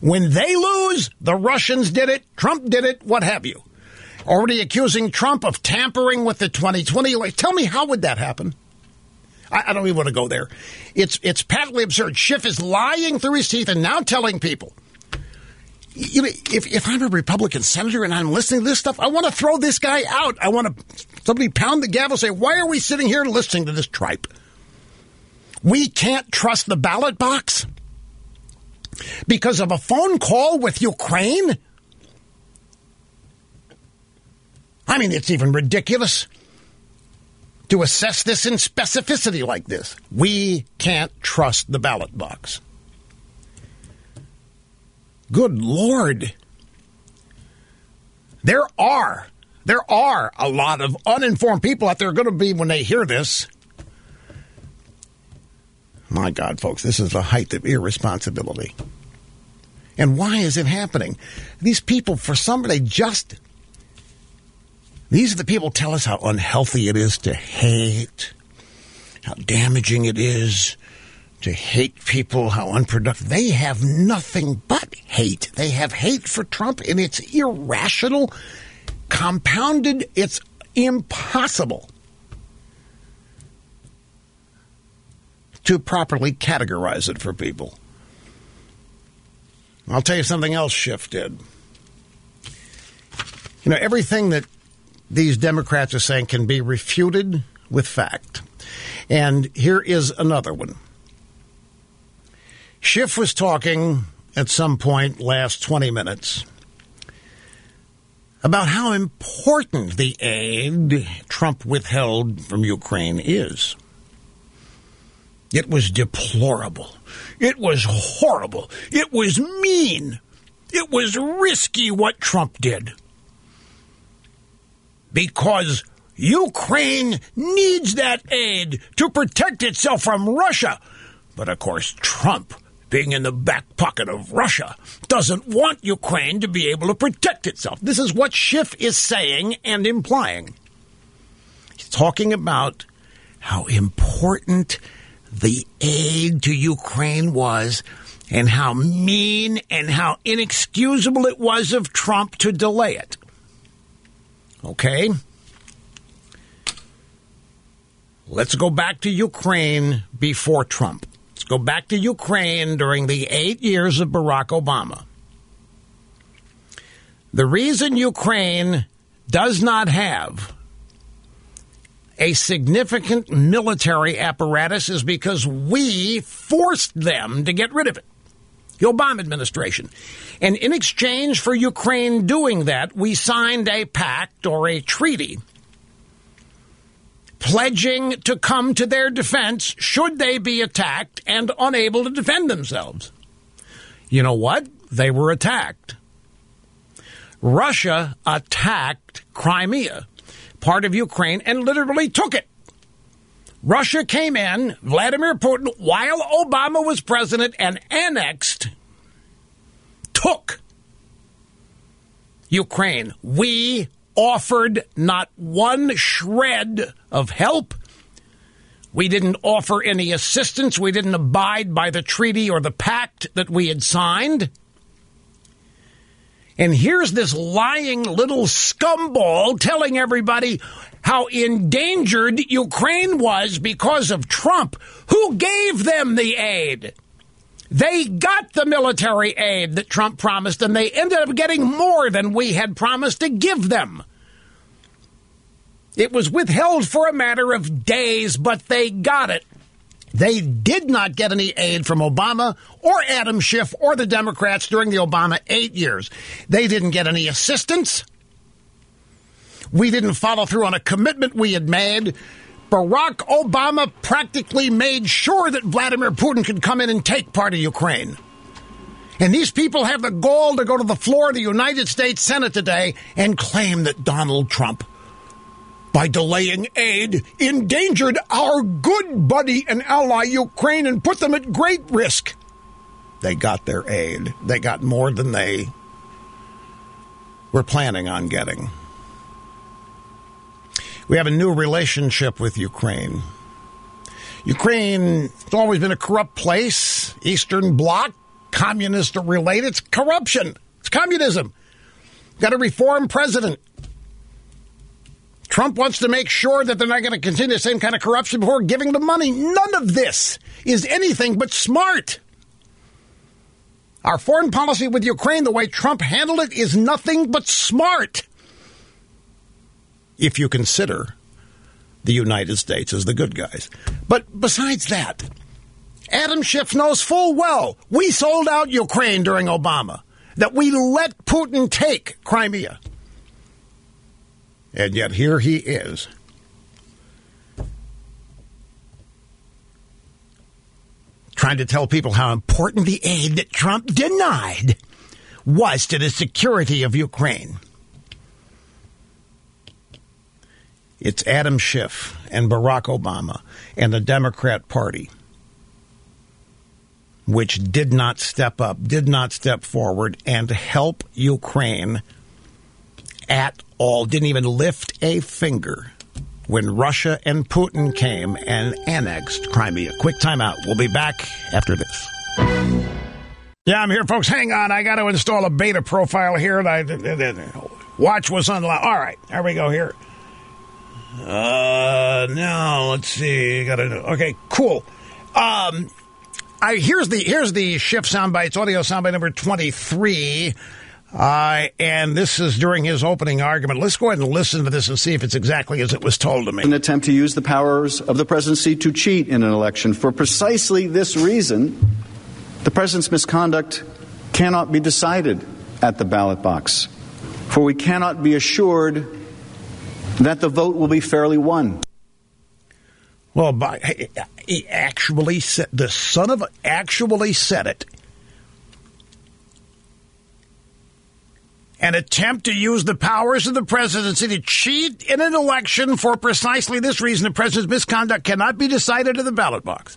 When they lose, the Russians did it, Trump did it, what have you. Already accusing Trump of tampering with the 2020 election. Tell me, how would that happen? I, I don't even want to go there. It's, it's patently absurd. Schiff is lying through his teeth and now telling people you know, if, if I'm a Republican senator and I'm listening to this stuff, I want to throw this guy out. I want to somebody pound the gavel and say, why are we sitting here listening to this tripe? We can't trust the ballot box because of a phone call with Ukraine. I mean, it's even ridiculous to assess this in specificity like this. We can't trust the ballot box. Good Lord. There are, there are a lot of uninformed people out there going to be when they hear this. My God, folks, this is the height of irresponsibility. And why is it happening? These people, for some, they just. These are the people tell us how unhealthy it is to hate, how damaging it is to hate people, how unproductive. They have nothing but hate. They have hate for Trump, and it's irrational, compounded. It's impossible to properly categorize it for people. I'll tell you something else Schiff did. You know, everything that these Democrats are saying can be refuted with fact. And here is another one. Schiff was talking at some point last 20 minutes about how important the aid Trump withheld from Ukraine is. It was deplorable. It was horrible. It was mean. It was risky what Trump did. Because Ukraine needs that aid to protect itself from Russia. But of course, Trump being in the back pocket of Russia, doesn't want Ukraine to be able to protect itself. This is what Schiff is saying and implying. He's talking about how important the aid to Ukraine was and how mean and how inexcusable it was of Trump to delay it. Okay? Let's go back to Ukraine before Trump. Let's go back to Ukraine during the eight years of Barack Obama. The reason Ukraine does not have a significant military apparatus is because we forced them to get rid of it. The Obama administration. And in exchange for Ukraine doing that, we signed a pact or a treaty pledging to come to their defense should they be attacked and unable to defend themselves. You know what? They were attacked. Russia attacked Crimea, part of Ukraine, and literally took it. Russia came in, Vladimir Putin, while Obama was president, and annexed, took Ukraine. We offered not one shred of help. We didn't offer any assistance. We didn't abide by the treaty or the pact that we had signed. And here's this lying little scumball telling everybody how endangered Ukraine was because of Trump. Who gave them the aid? They got the military aid that Trump promised, and they ended up getting more than we had promised to give them. It was withheld for a matter of days, but they got it. They did not get any aid from Obama or Adam Schiff or the Democrats during the Obama eight years. They didn't get any assistance. We didn't follow through on a commitment we had made. Barack Obama practically made sure that Vladimir Putin could come in and take part of Ukraine. And these people have the gall to go to the floor of the United States Senate today and claim that Donald Trump, by delaying aid, endangered our good buddy and ally Ukraine and put them at great risk. They got their aid. They got more than they were planning on getting. We have a new relationship with Ukraine. Ukraine has always been a corrupt place, Eastern Bloc, communist related. It's corruption, it's communism. Got a reform president. Trump wants to make sure that they're not going to continue the same kind of corruption before giving them money. None of this is anything but smart. Our foreign policy with Ukraine, the way Trump handled it, is nothing but smart if you consider the United States as the good guys. But besides that, Adam Schiff knows full well we sold out Ukraine during Obama, that we let Putin take Crimea. And yet here he is. Trying to tell people how important the aid that Trump denied was to the security of Ukraine. It's Adam Schiff and Barack Obama and the Democrat Party, which did not step up, did not step forward and help Ukraine at all, didn't even lift a finger when Russia and Putin came and annexed Crimea. Quick timeout. We'll be back after this. Yeah, I'm here, folks. Hang on. I got to install a beta profile here. And I, watch was unlocked. All right, there we go here. Uh, now let's see. Got to okay, cool. Um, I here's the here's the Schiff soundbites audio soundbite number twenty three. Uh, and this is during his opening argument. Let's go ahead and listen to this and see if it's exactly as it was told to me. An attempt to use the powers of the presidency to cheat in an election. For precisely this reason, the president's misconduct cannot be decided at the ballot box. For we cannot be assured that the vote will be fairly won. Well, by, he actually said, the son of actually said it. An attempt to use the powers of the presidency to cheat in an election for precisely this reason the president's misconduct cannot be decided at the ballot box.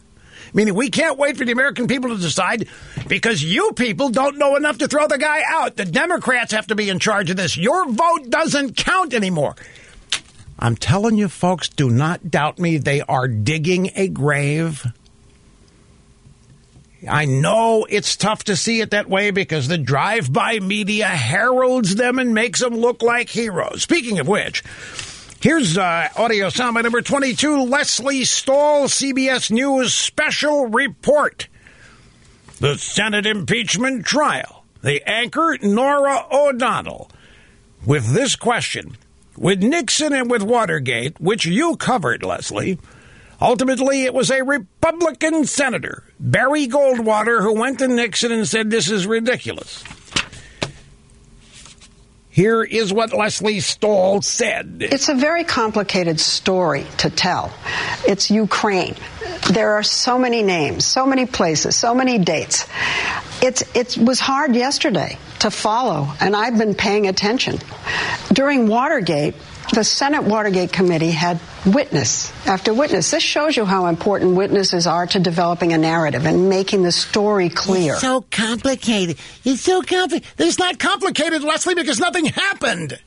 Meaning we can't wait for the American people to decide because you people don't know enough to throw the guy out. The Democrats have to be in charge of this. Your vote doesn't count anymore. I'm telling you, folks, do not doubt me. They are digging a grave. I know it's tough to see it that way because the drive by media heralds them and makes them look like heroes. Speaking of which, here's uh, audio soundbite number 22 Lesley Stahl, CBS News special report. The Senate impeachment trial. The anchor, Norah O'Donnell, with this question with Nixon and with Watergate, which you covered, Lesley, Ultimately, it was a Republican senator, Barry Goldwater, who went to Nixon and said, This is ridiculous. Here is what Lesley Stahl said. It's a very complicated story to tell. It's Ukraine. There are so many names, so many places, so many dates. It's, it was hard yesterday to follow, and I've been paying attention. During Watergate, The Senate Watergate Committee had witness after witness. This shows you how important witnesses are to developing a narrative and making the story clear. It's so complicated. It's so complicated. It's not complicated, Lesley, because nothing happened.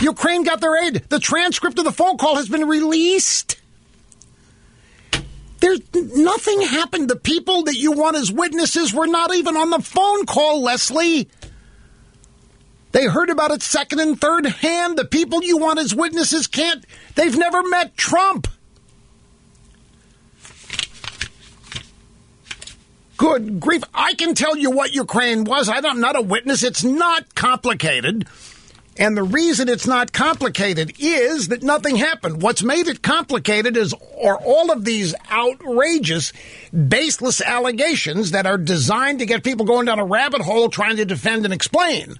Ukraine got their aid. The transcript of the phone call has been released. There's nothing happened. The people that you want as witnesses were not even on the phone call, Lesley. They heard about it second and third hand. The people you want as witnesses can't, they've never met Trump. Good grief. I can tell you what Ukraine was. I'm not a witness. It's not complicated. And the reason it's not complicated is that nothing happened. What's made it complicated is are all of these outrageous, baseless allegations that are designed to get people going down a rabbit hole trying to defend and explain.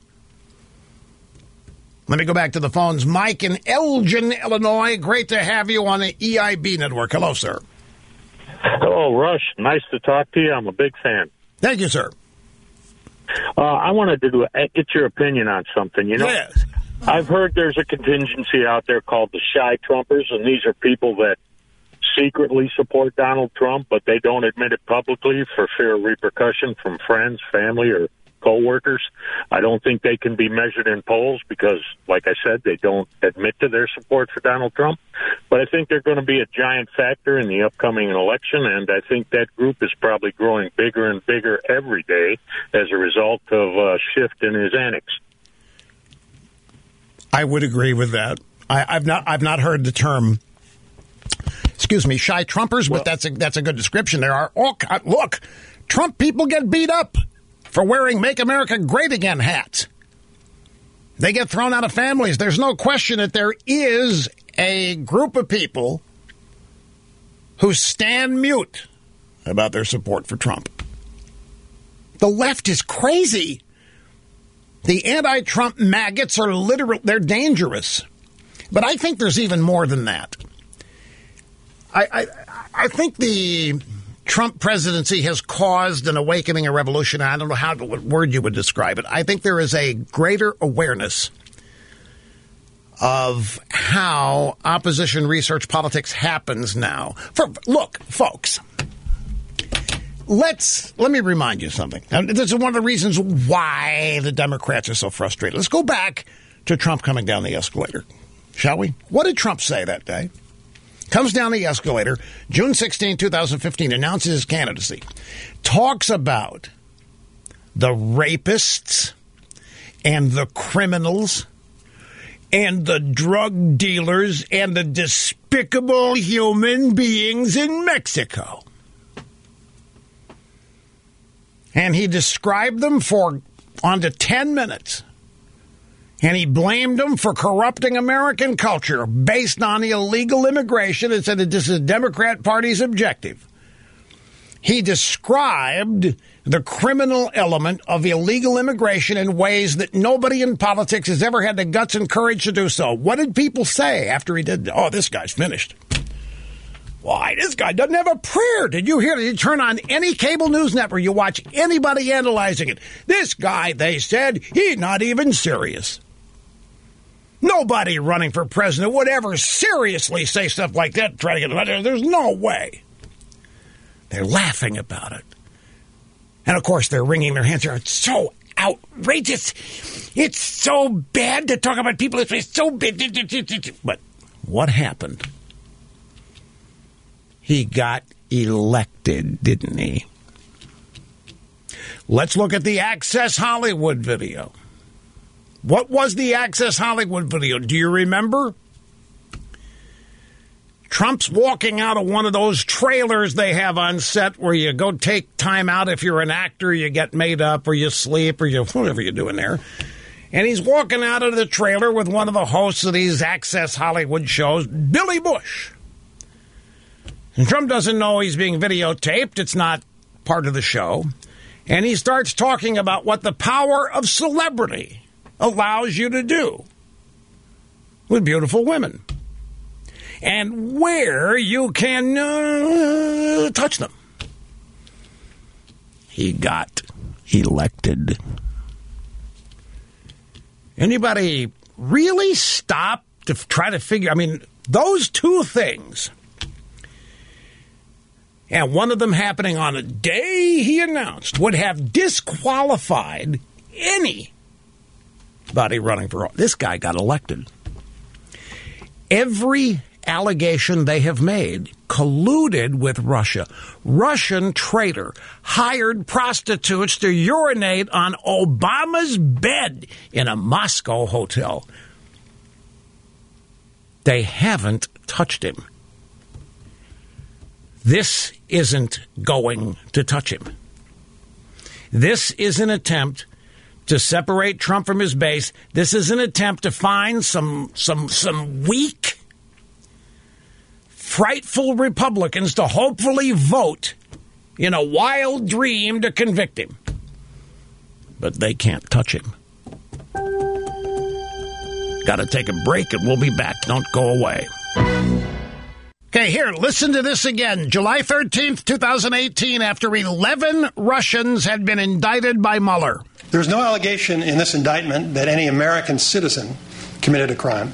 Let me go back to the phones. Mike in Elgin, Illinois. Great to have you on the EIB network. Hello, sir. Hello, Rush. Nice to talk to you. I'm a big fan. Thank you, sir. Uh, I wanted to do, uh, get your opinion on something. You know, yes. I've heard there's a contingency out there called the shy Trumpers, and these are people that secretly support Donald Trump, but they don't admit it publicly for fear of repercussion from friends, family, or co-workers. I don't think they can be measured in polls because, like I said, they don't admit to their support for Donald Trump. But I think they're going to be a giant factor in the upcoming election, and I think that group is probably growing bigger and bigger every day as a result of a shift in his annex. I would agree with that. I, I've not I've not heard the term excuse me, shy Trumpers, but that's a that's a good description. There are all look, Trump people get beat up for wearing Make America Great Again hats. They get thrown out of families. There's no question that there is a group of people who stand mute about their support for Trump. The left is crazy. The anti Trump maggots are literal, they're dangerous. But I think there's even more than that. I, I, I think the Trump presidency has caused an awakening, a revolution. I don't know how what word you would describe it. I think there is a greater awareness of how opposition research politics happens now. For look, folks, let's let me remind you something. And this is one of the reasons why the Democrats are so frustrated. Let's go back to Trump coming down the escalator, shall we? What did Trump say that day? Comes down the escalator, June 16, 2015, announces his candidacy, talks about the rapists and the criminals and the drug dealers and the despicable human beings in Mexico. And he described them for on to 10 minutes and he blamed them for corrupting American culture based on illegal immigration and said that this is the Democrat Party's objective. He described the criminal element of illegal immigration in ways that nobody in politics has ever had the guts and courage to do so. What did people say after he did? Oh, this guy's finished. Why, this guy doesn't have a prayer. Did you hear? Did you turn on any cable news network? You watch anybody analyzing it. This guy, they said, he's not even serious. Nobody running for president would ever seriously say stuff like that, try to get. There's no way. They're laughing about it. And of course, they're wringing their hands. It's so outrageous. It's so bad to talk about people. It's so bad. But what happened? He got elected, didn't he? Let's look at the Access Hollywood video. What was the Access Hollywood video? Do you remember? Trump's walking out of one of those trailers they have on set where you go take time out if you're an actor, you get made up, or you sleep, or you whatever you're doing there. And he's walking out of the trailer with one of the hosts of these Access Hollywood shows, Billy Bush. And Trump doesn't know he's being videotaped, it's not part of the show. And he starts talking about what the power of celebrity allows you to do with beautiful women and where you can uh, touch them. He got elected. Anybody really stop to try to figure? I mean, those two things, and one of them happening on a day he announced, would have disqualified anybody running for. This guy got elected. Every allegation they have made colluded with Russia. Russian traitor hired prostitutes to urinate on Obama's bed in a Moscow hotel. They haven't touched him. This isn't going to touch him. This is an attempt to separate Trump from his base. This is an attempt to find some some some weak frightful Republicans to hopefully vote in a wild dream to convict him. But they can't touch him. Got to take a break and we'll be back. Don't go away. Okay, here, listen to this again. July 13th, 2018, after 11 Russians had been indicted by Mueller. There's no allegation in this indictment that any American citizen committed a crime.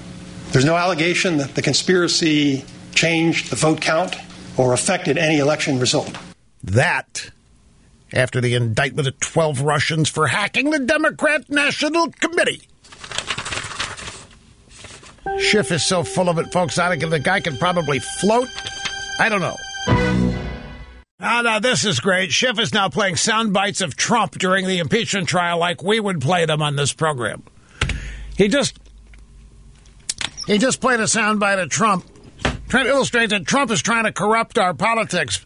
There's no allegation that the conspiracy changed the vote count or affected any election result. That after the indictment of 12 Russians for hacking the Democrat National Committee. Schiff is so full of it, folks. I think the guy could probably float. I don't know. Ah, now this is great. Schiff is now playing sound bites of Trump during the impeachment trial like we would play them on this program. He just he just played a soundbite of Trump trying to illustrate that Trump is trying to corrupt our politics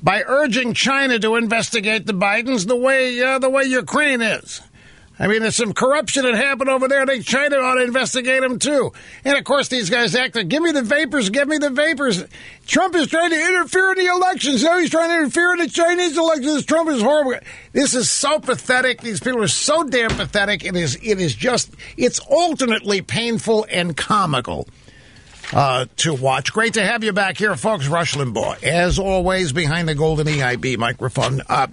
by urging China to investigate the Bidens the way uh, the way Ukraine is. I mean, there's some corruption that happened over there. I think China ought to uh, investigate them too. And of course, these guys act like, "Give me the vapors, give me the vapors." Trump is trying to interfere in the elections. Now he's trying to interfere in the Chinese elections. Trump is horrible. This is so pathetic. These people are so damn pathetic. It is. It is just. It's alternately painful and comical uh, to watch. Great to have you back here, folks. Rush Limbaugh, as always, behind the golden EIB microphone. Uh,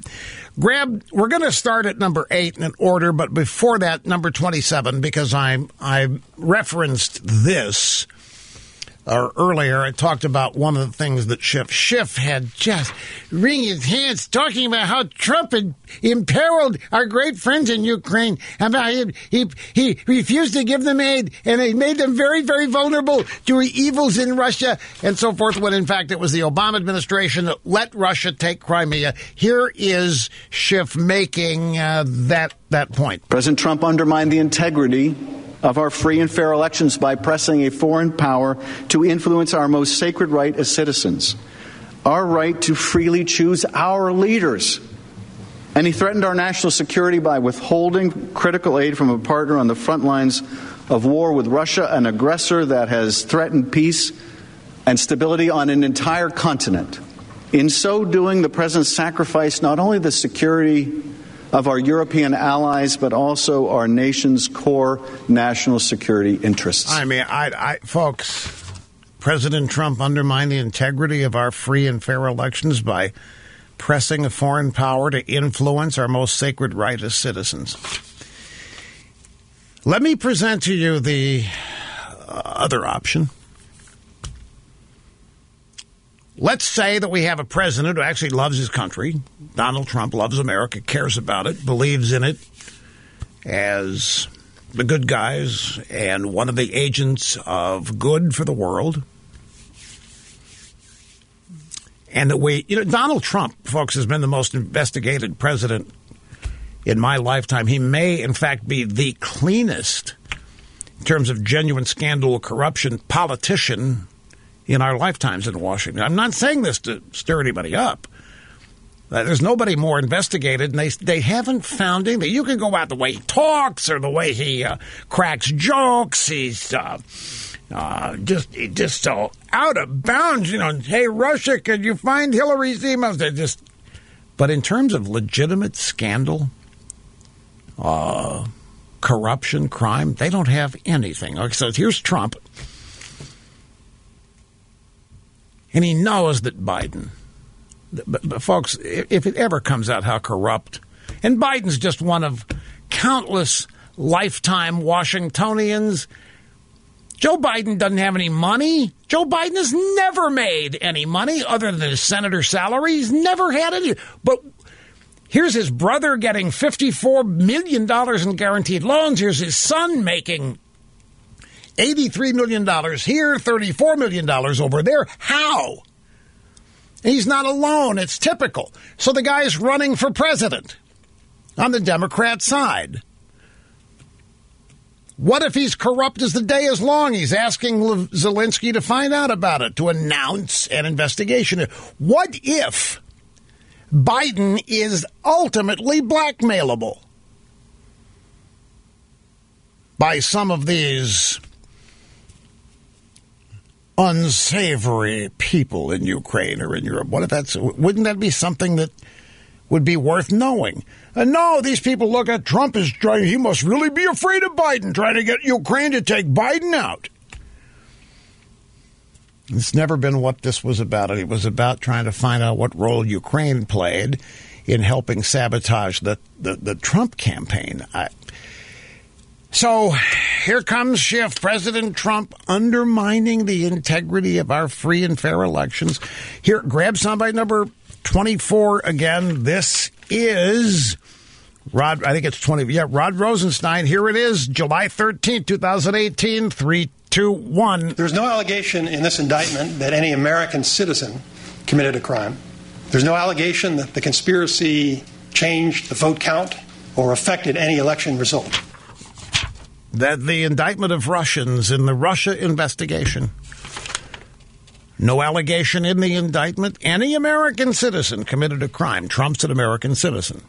grab. We're going to start at number eight in order, but before that, number twenty-seven, because I I referenced this. Or earlier, I talked about one of the things that Schiff Schiff had just wringing his hands, talking about how Trump had imperiled our great friends in Ukraine, how he, he he refused to give them aid, and it made them very very vulnerable to evils in Russia and so forth. When in fact it was the Obama administration that let Russia take Crimea. Here is Schiff making uh, that that point. President Trump undermined the integrity of our free and fair elections by pressing a foreign power to influence our most sacred right as citizens, our right to freely choose our leaders. And he threatened our national security by withholding critical aid from a partner on the front lines of war with Russia, an aggressor that has threatened peace and stability on an entire continent. In so doing, the president sacrificed not only the security of our European allies, but also our nation's core national security interests. I mean, I, I, folks, President Trump undermined the integrity of our free and fair elections by pressing a foreign power to influence our most sacred right as citizens. Let me present to you the uh, other option. Let's say that we have a president who actually loves his country. Donald Trump loves America, cares about it, believes in it as the good guys and one of the agents of good for the world. And that we, you know, Donald Trump, folks, has been the most investigated president in my lifetime. He may, in fact, be the cleanest in terms of genuine scandal, or corruption politician in our lifetimes in Washington. I'm not saying this to stir anybody up. Uh, there's nobody more investigated, and they they haven't found anything. You can go out the way he talks or the way he uh, cracks jokes. He's uh, uh, just just so out of bounds. You know, hey Russia, could you find Hillary's emails? They just, but in terms of legitimate scandal, uh, corruption, crime, they don't have anything. Okay, so here's Trump. And he knows that Biden, but, but folks, if it ever comes out how corrupt, and Biden's just one of countless lifetime Washingtonians. Joe Biden doesn't have any money. Joe Biden has never made any money other than his senator salary. He's never had any. But here's his brother getting $54 million in guaranteed loans. Here's his son making $83 million here, $34 million over there. How? He's not alone. It's typical. So the guy's running for president on the Democrat side. What if he's corrupt as the day is long? He's asking Zelensky to find out about it, to announce an investigation. What if Biden is ultimately blackmailable by some of these unsavory people in Ukraine or in Europe. What if that's wouldn't that be something that would be worth knowing? And no, these people look at Trump as trying he must really be afraid of Biden, trying to get Ukraine to take Biden out. It's never been what this was about. It was about trying to find out what role Ukraine played in helping sabotage the, the, the Trump campaign. I, so here comes Schiff, President Trump undermining the integrity of our free and fair elections. Here, grab soundbite number 24 again. This is Rod, I think it's 20. Yeah, Rod Rosenstein. Here it is, July 13, 2018, 321. There's no allegation in this indictment that any American citizen committed a crime. There's no allegation that the conspiracy changed the vote count or affected any election result that the indictment of Russians in the Russia investigation, no allegation in the indictment any American citizen committed a crime. Trump's an American citizen.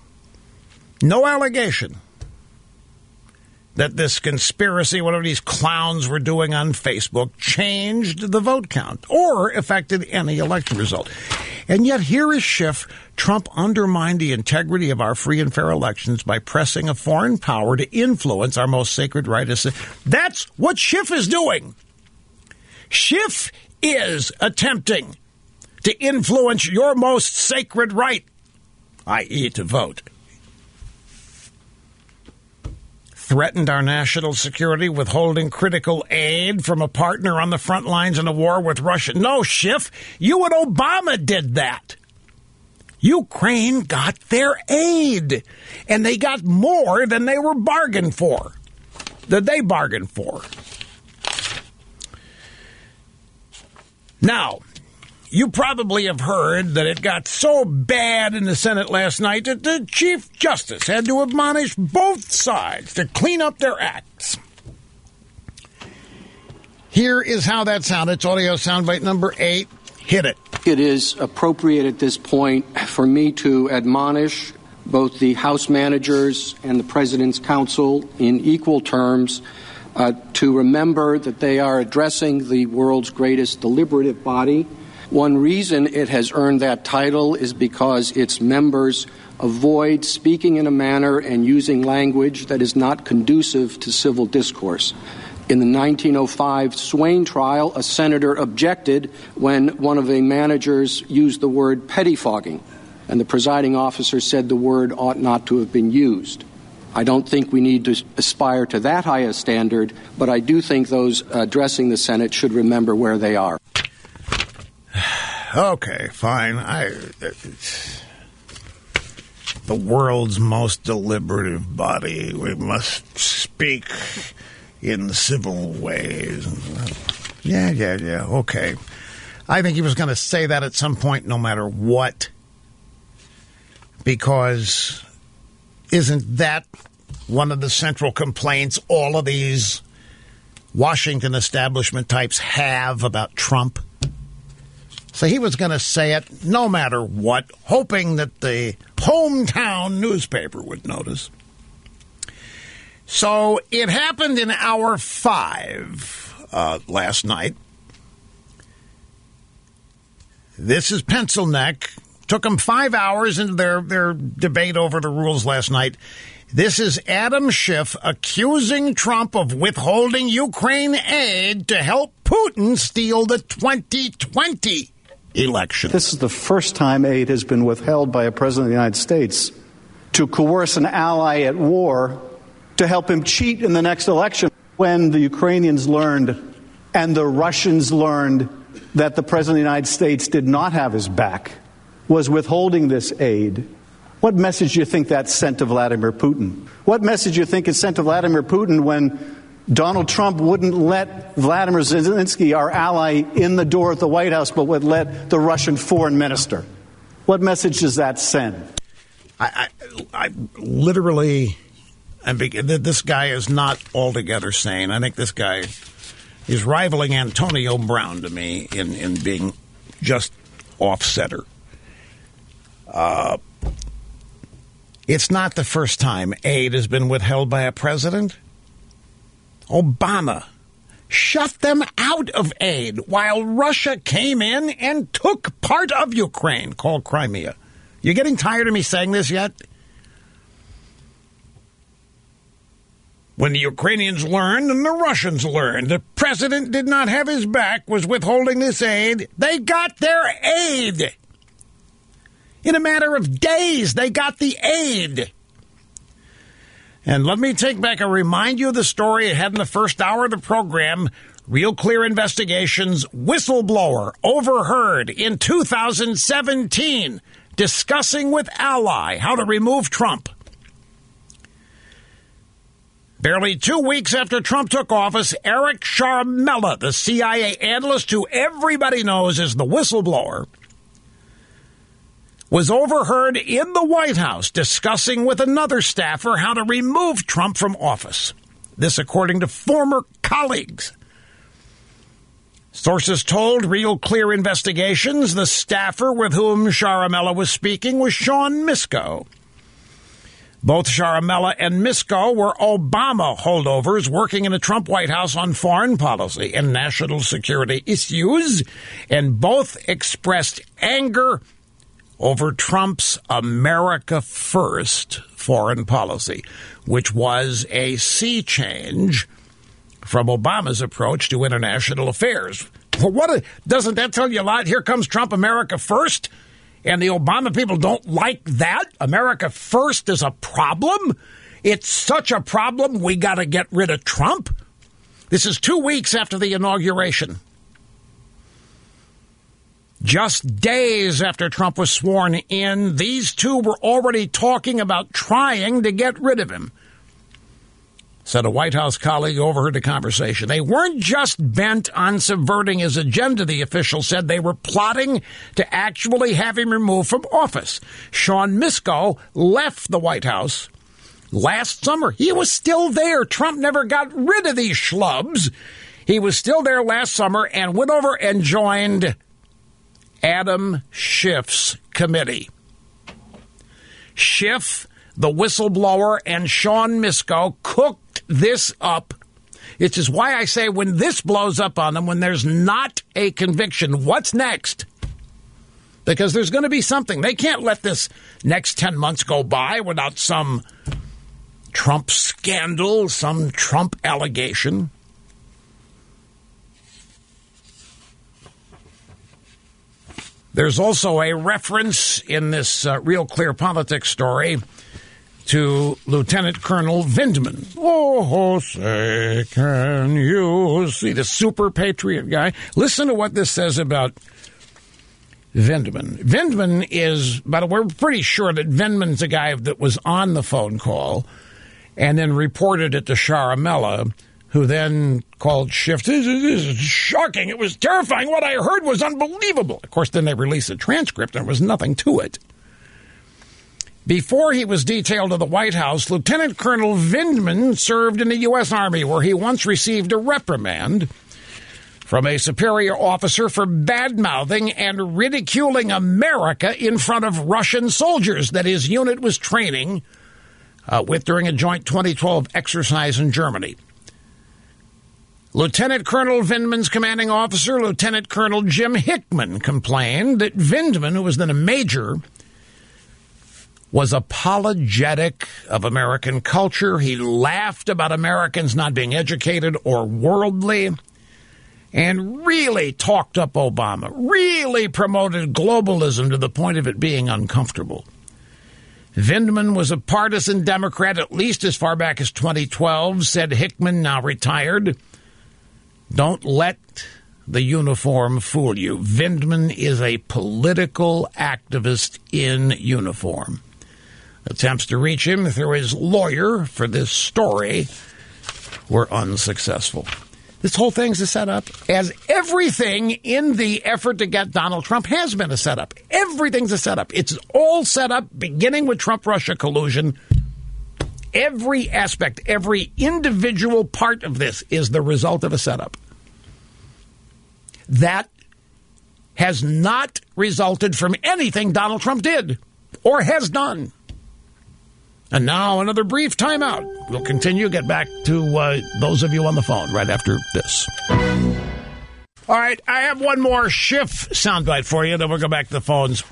No allegation that this conspiracy, whatever these clowns were doing on Facebook, changed the vote count or affected any election result. And yet, here is Schiff. Trump undermined the integrity of our free and fair elections by pressing a foreign power to influence our most sacred right. That's what Schiff is doing. Schiff is attempting to influence your most sacred right, i.e., to vote. Threatened our national security, withholding critical aid from a partner on the front lines in a war with Russia. No, Schiff, you and Obama did that. Ukraine got their aid, and they got more than they were bargained for, that they bargained for. Now, you probably have heard that it got so bad in the Senate last night that the Chief Justice had to admonish both sides to clean up their acts. Here is how that sounded. It's audio soundbite number eight. Hit it. It is appropriate at this point for me to admonish both the House managers and the President's counsel in equal terms uh, to remember that they are addressing the world's greatest deliberative body one reason it has earned that title is because its members avoid speaking in a manner and using language that is not conducive to civil discourse. In the 1905 Swayne trial, a senator objected when one of the managers used the word pettifogging, and the presiding officer said the word ought not to have been used. I don't think we need to aspire to that high a standard, but I do think those addressing the Senate should remember where they are. Okay, fine. I the world's most deliberative body. We must speak in civil ways. Yeah, yeah, yeah. Okay. I think he was going to say that at some point, no matter what. Because isn't that one of the central complaints all of these Washington establishment types have about Trump? So he was going to say it no matter what, hoping that the hometown newspaper would notice. So it happened in hour five uh, last night. This is Pencil Neck. Took them five hours into their, their debate over the rules last night. This is Adam Schiff accusing Trump of withholding Ukraine aid to help Putin steal the 2020 election. This is the first time aid has been withheld by a president of the United States to coerce an ally at war to help him cheat in the next election. When the Ukrainians learned and the Russians learned that the President of the United States did not have his back, was withholding this aid, what message do you think that sent to Vladimir Putin? What message do you think it sent to Vladimir Putin when Donald Trump wouldn't let Vladimir Zelensky, our ally, in the door at the White House, but would let the Russian foreign minister? What message does that send? I, I, I literally, and this guy is not altogether sane. I think this guy is rivaling Antonio Brown to me in, in being just off center. Uh, it's not the first time aid has been withheld by a president. Obama shut them out of aid while Russia came in and took part of Ukraine, called Crimea. You getting tired of me saying this yet? When the Ukrainians learned and the Russians learned the president did not have his back, was withholding this aid, they got their aid. In a matter of days, they got the aid. And let me take back and remind you of the story I had in the first hour of the program. Real Clear Investigations whistleblower overheard in 2017 discussing with ally how to remove Trump. Barely two weeks after Trump took office, Eric Ciaramella, the CIA analyst who everybody knows is the whistleblower, was overheard in the White House discussing with another staffer how to remove Trump from office. This, according to former colleagues. Sources told Real Clear Investigations the staffer with whom Ciaramella was speaking was Sean Misko. Both Ciaramella and Misko were Obama holdovers working in the Trump White House on foreign policy and national security issues, and both expressed anger over Trump's America First foreign policy, which was a sea change from Obama's approach to international affairs. What doesn't that tell you a lot? Here comes Trump America First, and the Obama people don't like that. America First is a problem. It's such a problem, we got to get rid of Trump. This is two weeks after the inauguration. Just days after Trump was sworn in, these two were already talking about trying to get rid of him. Said a White House colleague overheard the conversation. They weren't just bent on subverting his agenda, the official said. They were plotting to actually have him removed from office. Sean Misko left the White House last summer. He was still there. Trump never got rid of these schlubs. He was still there last summer and went over and joined Adam Schiff's committee. Schiff, the whistleblower, and Sean Misko cooked this up. Which is why I say when this blows up on them, when there's not a conviction, what's next? Because there's going to be something. They can't let this next 10 months go by without some Trump scandal, some Trump allegation. There's also a reference in this uh, Real Clear Politics story to Lieutenant Colonel Vindman. Oh, say, can you see the super patriot guy? Listen to what this says about Vindman. Vindman is, way, we're pretty sure that Vindman's a guy that was on the phone call and then reported it to Ciaramella who then called Schiff. This is shocking. It was terrifying. What I heard was unbelievable. Of course, then they released a transcript and there was nothing to it. Before he was detailed to the White House, Lieutenant Colonel Vindman served in the U.S. Army, where he once received a reprimand from a superior officer for bad mouthing and ridiculing America in front of Russian soldiers that his unit was training uh, with during a joint 2012 exercise in Germany. Lieutenant Colonel Vindman's commanding officer, Lieutenant Colonel Jim Hickman, complained that Vindman, who was then a major, was apologetic of American culture. He laughed about Americans not being educated or worldly and really talked up Obama, really promoted globalism to the point of it being uncomfortable. Vindman was a partisan Democrat at least as far back as 2012, said Hickman, now retired. Don't let the uniform fool you. Vindman is a political activist in uniform. Attempts to reach him through his lawyer for this story were unsuccessful. This whole thing's a setup, as everything in the effort to get Donald Trump has been a setup. Everything's a setup. It's all set up, beginning with Trump Russia collusion. Every aspect, every individual part of this is the result of a setup. That has not resulted from anything Donald Trump did or has done. And now another brief timeout. We'll continue, get back to uh, those of you on the phone right after this. All right, I have one more Schiff soundbite for you, then we'll go back to the phones.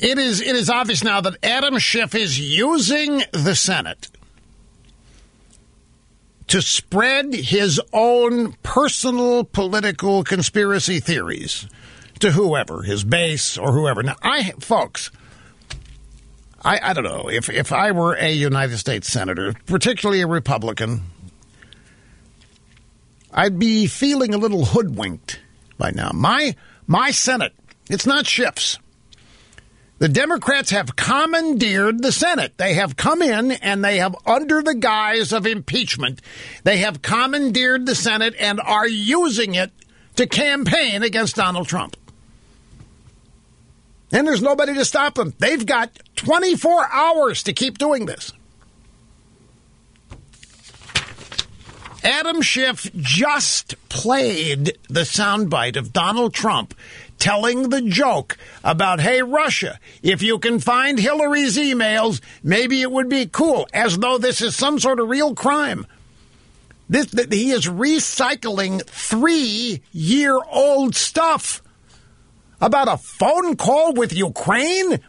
It is it is obvious now that Adam Schiff is using the Senate to spread his own personal political conspiracy theories to whoever, his base or whoever. Now, I folks, I, I don't know if if I were a United States senator, particularly a Republican, I'd be feeling a little hoodwinked by now. My my Senate, it's not Schiff's. The Democrats have commandeered the Senate. They have come in and they have, under the guise of impeachment, they have commandeered the Senate and are using it to campaign against Donald Trump. And there's nobody to stop them. They've got 24 hours to keep doing this. Adam Schiff just played the soundbite of Donald Trump telling the joke about, hey, Russia, if you can find Hillary's emails, maybe it would be cool, as though this is some sort of real crime. This, he is recycling three year old stuff about a phone call with Ukraine?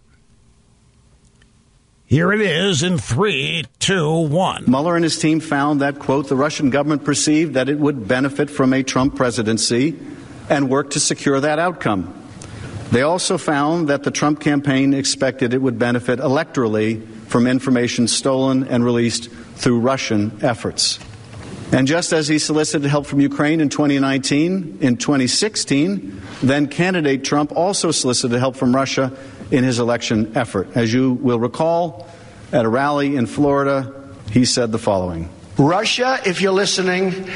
Here it is in three, two, one. Mueller and his team found that, quote, the Russian government perceived that it would benefit from a Trump presidency and worked to secure that outcome. They also found that the Trump campaign expected it would benefit electorally from information stolen and released through Russian efforts. And just as he solicited help from Ukraine in 2019, in 2016, then candidate Trump also solicited help from Russia in his election effort. As you will recall, at a rally in Florida, he said the following Russia, if you're listening,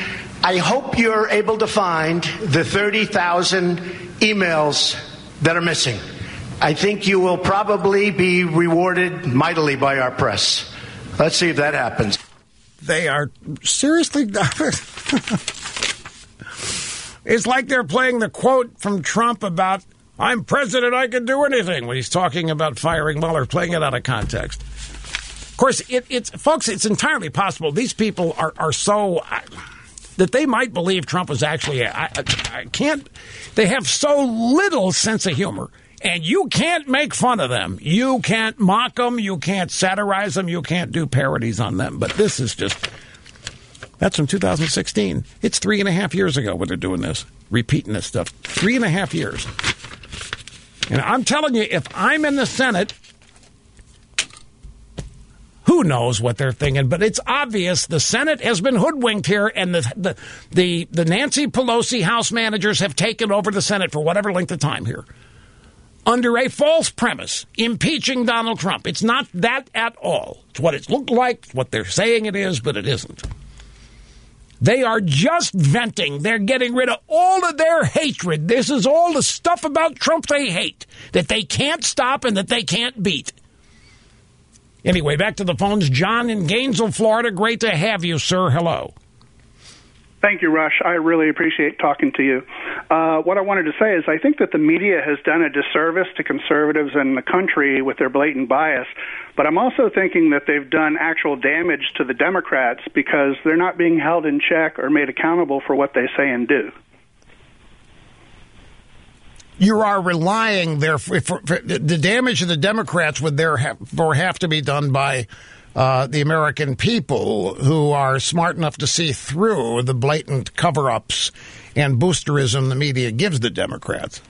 I hope you're able to find the 30,000 emails that are missing. I think you will probably be rewarded mightily by our press. Let's see if that happens. They are seriously. (laughs) it's like they're playing the quote from Trump about, I'm president, I can do anything, when he's talking about firing Mueller, playing it out of context. Of course, it, it's, folks, it's entirely possible these people are, are so. Uh, that they might believe Trump was actually. I, I can't. They have so little sense of humor and you can't make fun of them. You can't mock them. You can't satirize them. You can't do parodies on them. But this is just. That's from 2016. It's three and a half years ago when they're doing this, repeating this stuff. Three and a half years. And I'm telling you, if I'm in the Senate who knows what they're thinking? But it's obvious the Senate has been hoodwinked here, and the, the the the, Nancy Pelosi House managers have taken over the Senate for whatever length of time here, under a false premise, impeaching Donald Trump. It's not that at all. It's what it's looked like, what they're saying it is, but it isn't. They are just venting. They're getting rid of all of their hatred. This is all the stuff about Trump they hate, that they can't stop and that they can't beat. Anyway, back to the phones. John in Gainesville, Florida. Great to have you, sir. Hello. Thank you, Rush. I really appreciate talking to you. Uh, what I wanted to say is I think that the media has done a disservice to conservatives in the country with their blatant bias, but I'm also thinking that they've done actual damage to the Democrats because they're not being held in check or made accountable for what they say and do you are relying there for, for, for, the damage to the Democrats would therefore have to be done by uh, the American people who are smart enough to see through the blatant cover-ups and boosterism the media gives the Democrats.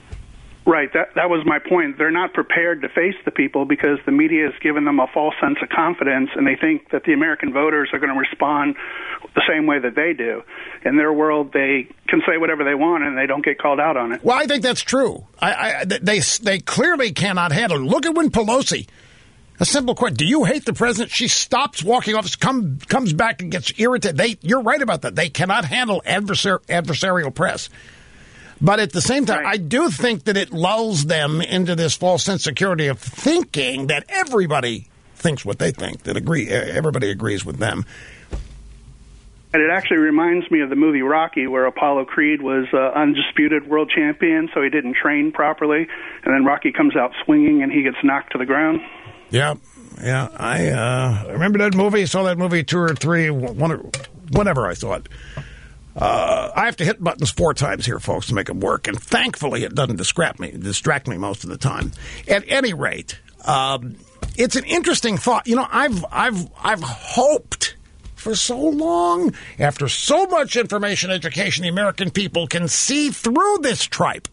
Right. That that was my point. They're not prepared to face the people because the media has given them a false sense of confidence, and they think that the American voters are going to respond the same way that they do. In their world, they can say whatever they want, and they don't get called out on it. Well, I think that's true. I, I they they clearly cannot handle. It. Look at when Pelosi. A simple question: Do you hate the president? She stops walking office, come comes back and gets irritated. They, you're right about that. They cannot handle adversar- adversarial press. But at the same time, I do think that it lulls them into this false insecurity of security of thinking that everybody thinks what they think, that agree everybody agrees with them. And it actually reminds me of the movie Rocky, where Apollo Creed was uh, undisputed world champion, so he didn't train properly, and then Rocky comes out swinging and he gets knocked to the ground. Yeah, yeah. I uh, remember that movie. Saw that movie two or three, one, whenever I saw it. Uh, I have to hit buttons four times here, folks, to make them work, and thankfully it doesn't distract me. Distract me most of the time. At any rate, um, it's an interesting thought. You know, I've I've I've hoped for so long, after so much information education, the American people can see through this tripe.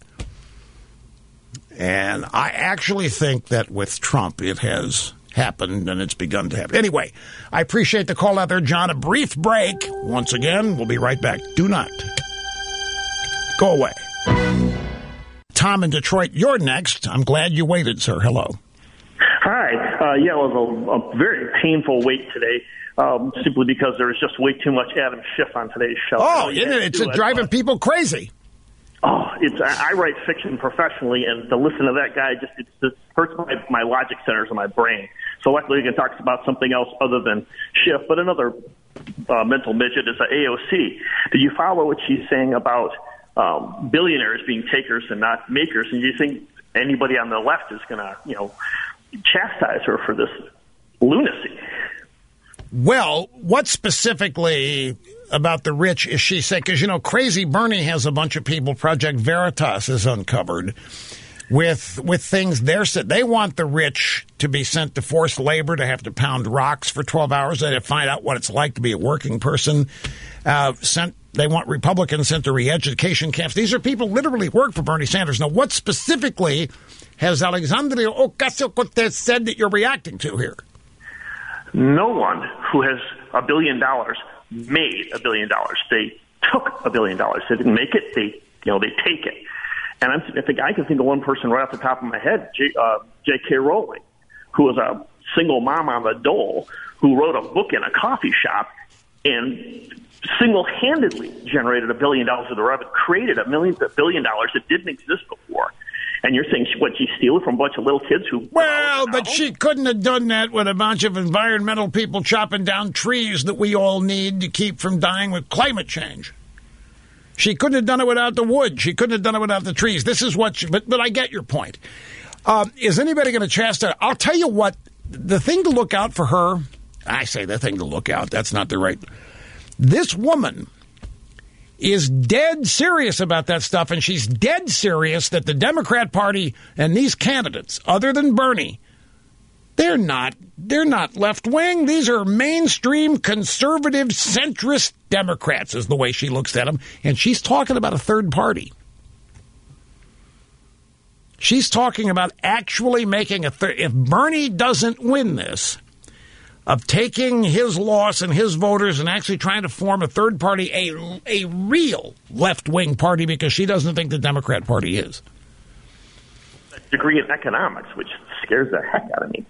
And I actually think that with Trump, it has happened and it's begun to happen. Anyway, I appreciate the call out there, John. A brief break. Once again, we'll be right back. Do not go away. Tom in Detroit, you're next. I'm glad you waited, sir. Hello. Hi. Uh, yeah, it was a, a very painful wait today. Um, simply because there was just way too much Adam Schiff on today's show. Oh, it? It's driving people crazy. Oh, it's I, write fiction professionally, and to listen to that guy just it just hurts my my logic centers in my brain. So luckily, we can talk about something else other than Schiff. But another uh, mental midget is a AOC. Do you follow what she's saying about um, billionaires being takers and not makers? And do you think anybody on the left is going to, you know, chastise her for this lunacy? Well, what specifically about the rich is she saying? Because, you know, Crazy Bernie has a bunch of people, Project Veritas has uncovered with with things they're they want the rich to be sent to forced labor to have to pound rocks for 12 hours and to find out what it's like to be a working person uh, sent they want Republicans sent to re-education camps. These are people literally work for Bernie Sanders. Now, what specifically has Alexandria Ocasio-Cortez said that you're reacting to here? No one who has a billion dollars made a billion dollars. They took a billion dollars. They didn't make it. They, you know, they take it. And I'm, I think I can think of one person right off the top of my head, J, uh, J.K. Rowling, who was a single mom on the dole who wrote a book in a coffee shop and single-handedly generated a billion dollars of the revenue, created a million a billion dollars that didn't exist before. And you're saying she, what she steal from a bunch of little kids who? Well, but she couldn't have done that with a bunch of environmental people chopping down trees that we all need to keep from dying with climate change. She couldn't have done it without the wood. She couldn't have done it without the trees. This is what. She, but but I get your point. Um, is anybody going to chastise? I'll tell you what. The thing to look out for her. I say the thing to look out. That's not the right. This woman is dead serious about that stuff, and she's dead serious that the Democrat Party and these candidates, other than Bernie, they're not they're not left wing. These are mainstream conservative centrist Democrats is the way she looks at them and she's talking about a third party. She's talking about actually making a third if Bernie doesn't win this of taking his loss and his voters and actually trying to form a third party, a a real left wing party because she doesn't think the Democrat Party is. A degree in economics, which scares the heck out of me.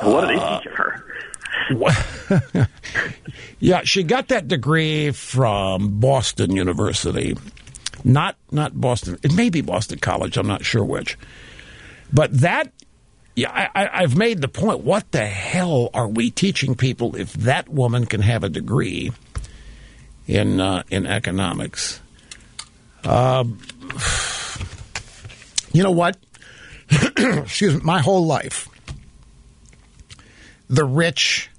What are they teaching her? (laughs) yeah, she got that degree from Boston University. Not not Boston. It may be Boston College. I'm not sure which. But that, yeah, I, have made the point. What the hell are we teaching people if that woman can have a degree in uh, in economics? Uh, (sighs) you know what? (clears throat) Excuse me. My whole life, the rich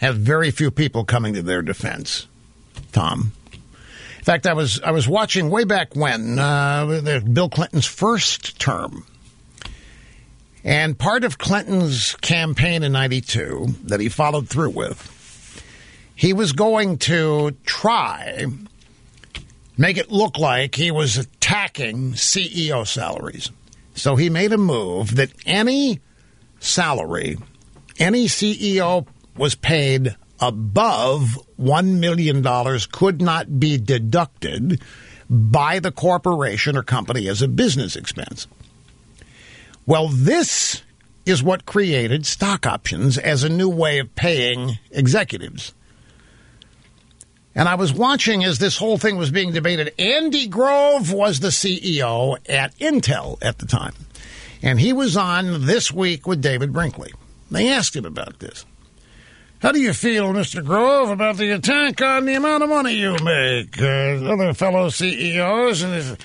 have very few people coming to their defense. Tom. In fact, I was I was watching way back when uh, Bill Clinton's first term, and part of Clinton's campaign in '92 that he followed through with, he was going to try make it look like he was attacking CEO salaries. So he made a move that any salary, any CEO was paid above $1 million could not be deducted by the corporation or company as a business expense. Well, this is what created stock options as a new way of paying executives. And I was watching as this whole thing was being debated. Andy Grove was the CEO at Intel at the time. And he was on This Week with David Brinkley. They asked him about this. How do you feel, Mr. Grove, about the attack on the amount of money you make? Uh, other fellow CEOs and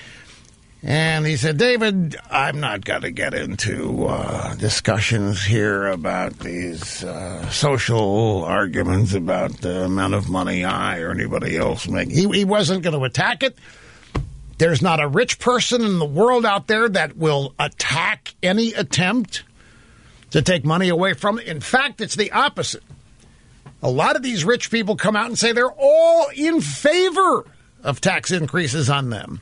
and he said, David, I'm not going to get into uh, discussions here about these uh, social arguments about the amount of money I or anybody else make. He, he wasn't going to attack it. There's not a rich person in the world out there that will attack any attempt to take money away from it. In fact, it's the opposite. A lot of these rich people come out and say they're all in favor of tax increases on them.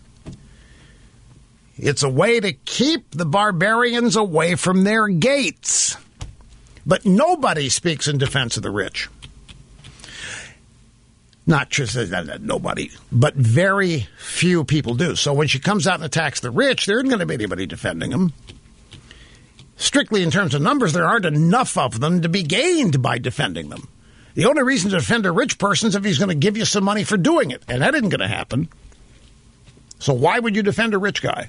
It's a way to keep the barbarians away from their gates. But nobody speaks in defense of the rich. Not just uh, nobody, but very few people do. So when she comes out and attacks the rich, there isn't going to be anybody defending them. Strictly in terms of numbers, there aren't enough of them to be gained by defending them. The only reason to defend a rich person is if he's going to give you some money for doing it, and that isn't going to happen. So why would you defend a rich guy?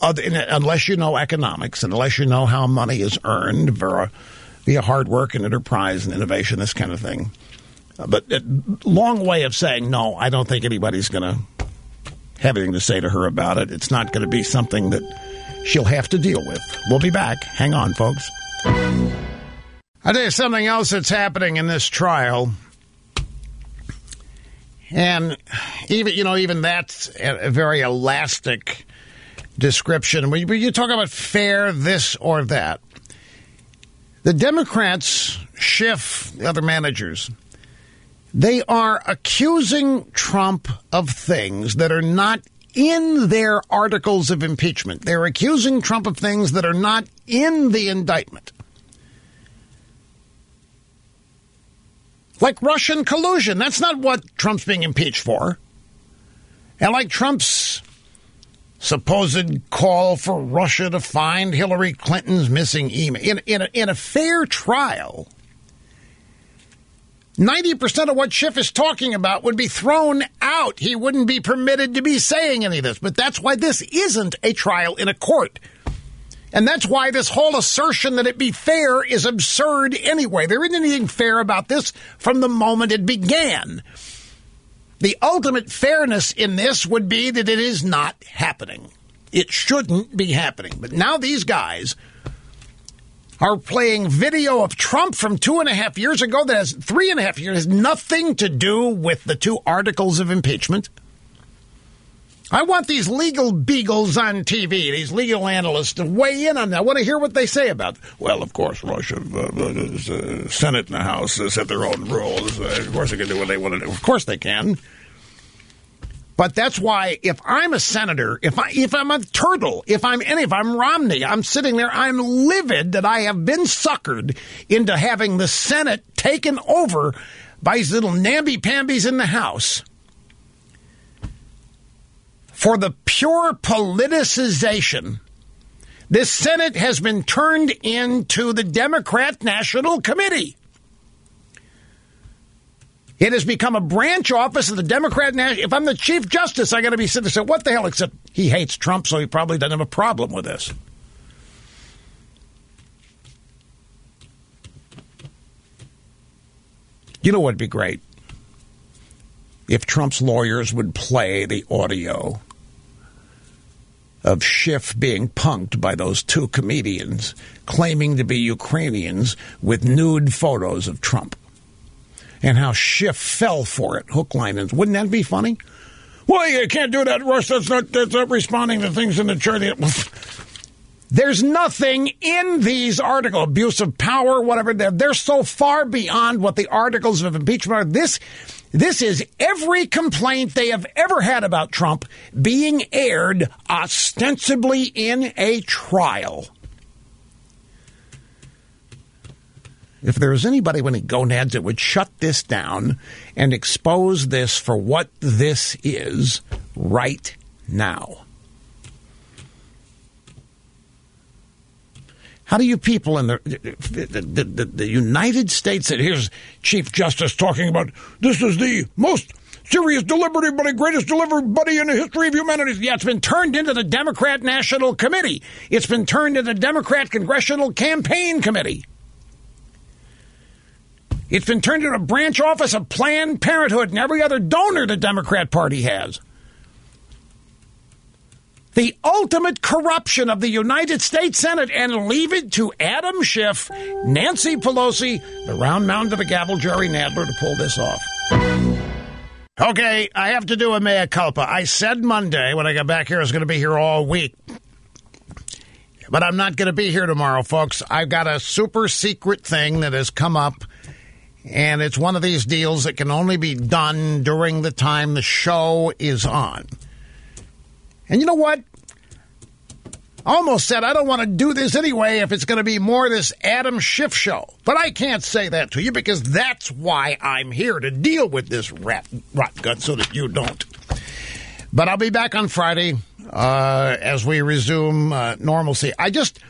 Unless you know economics, and unless you know how money is earned via, via hard work and enterprise and innovation, this kind of thing. Uh, but a long way of saying no. I don't think anybody's going to have anything to say to her about it. It's not going to be something that she'll have to deal with. We'll be back. Hang on, folks. I tell you something else that's happening in this trial. And even you know, even that's a very elastic description. When you talk about fair this or that, the Democrats, Schiff, the other managers, they are accusing Trump of things that are not in their articles of impeachment. They're accusing Trump of things that are not in the indictment. Like Russian collusion. That's not what Trump's being impeached for. And like Trump's supposed call for Russia to find Hillary Clinton's missing email. In, in, a, in a fair trial, 90% of what Schiff is talking about would be thrown out. He wouldn't be permitted to be saying any of this. But that's why this isn't a trial in a court. And that's why this whole assertion that it be fair is absurd anyway. There isn't anything fair about this from the moment it began. The ultimate fairness in this would be that it is not happening. It shouldn't be happening. But now these guys are playing video of Trump from two and a half years ago that has three and a half years, has nothing to do with the two articles of impeachment. I want these legal beagles on TV, these legal analysts, to weigh in on that. I want to hear what they say about. It. Well, of course, Russia, uh, uh, Senate and the House uh, set their own rules. Uh, of course, they can do what they want to do. Of course, they can. But that's why, if I'm a senator, if I if I'm a turtle, if I'm any, if I'm Romney, I'm sitting there, I'm livid that I have been suckered into having the Senate taken over by these little namby pambies in the House for the pure politicization. This Senate has been turned into the Democrat National Committee. It has become a branch office of the Democrat National. If I'm the Chief Justice, I got to be sitting there saying, "What the hell?" Except he hates Trump, so he probably doesn't have a problem with this. You know what'd be great? If Trump's lawyers would play the audio of Schiff being punked by those two comedians claiming to be Ukrainians with nude photos of Trump. And how Schiff fell for it, hook, line, and wouldn't that be funny? Well, you can't do that, Rush. That's not that's not responding to things in the church. There's nothing in these articles, abuse of power, whatever. They're, they're so far beyond what the articles of impeachment are. This This is every complaint they have ever had about Trump being aired ostensibly in a trial. If there was anybody with any gonads that would shut this down and expose this for what this is right now. How do you people in the the, the, the, the United States that here's Chief Justice talking about this is the most serious deliberative body, greatest deliberative body in the history of humanity. Yeah, it's been turned into the Democrat National Committee. It's been turned into the Democrat Congressional Campaign Committee. It's been turned into a branch office of Planned Parenthood and every other donor the Democrat Party has. The ultimate corruption of the United States Senate and leave it to Adam Schiff, Nancy Pelosi, the round mound of the gavel, Jerry Nadler to pull this off. Okay, I have to do a mea culpa. I said Monday when I got back here I was going to be here all week. But I'm not going to be here tomorrow, folks. I've got a super secret thing that has come up and it's one of these deals that can only be done during the time the show is on. And you know what? I almost said I don't want to do this anyway if it's going to be more this Adam Schiff show. But I can't say that to you because that's why I'm here to deal with this rat rot gut so that you don't. But I'll be back on Friday uh, as we resume uh, normalcy. I just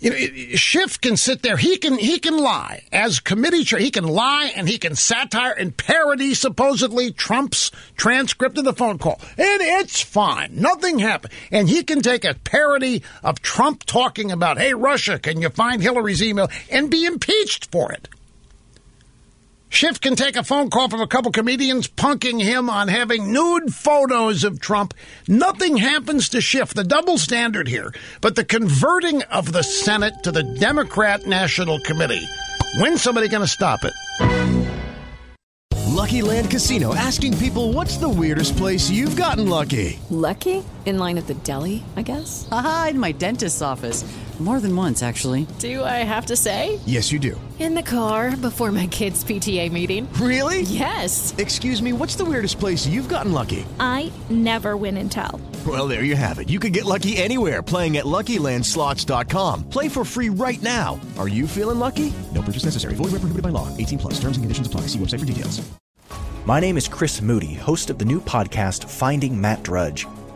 you know, Schiff can sit there. He can he can lie as committee chair. He can lie and he can satire and parody supposedly Trump's transcript of the phone call, and it's fine. Nothing happened. And he can take a parody of Trump talking about, "Hey, Russia, can you find Hillary's email?" and be impeached for it. Schiff can take a phone call from a couple comedians punking him on having nude photos of Trump. Nothing happens to Schiff. The double standard here. But the converting of the Senate to the Democrat National Committee. When's somebody going to stop it? Lucky Land Casino asking people what's the weirdest place you've gotten lucky? Lucky? In line at the deli, I guess? Aha, in my dentist's office. More than once, actually. Do I have to say? Yes, you do. In the car before my kids' PTA meeting. Really? Yes. Excuse me, what's the weirdest place you've gotten lucky? I never win and tell. Well, there you have it. You can get lucky anywhere playing at LuckyLandSlots.com. Play for free right now. Are you feeling lucky? No purchase necessary. Void where prohibited by law. 18 plus. Terms and conditions apply. See website for details. My name is Chris Moody, host of the new podcast Finding Matt Drudge.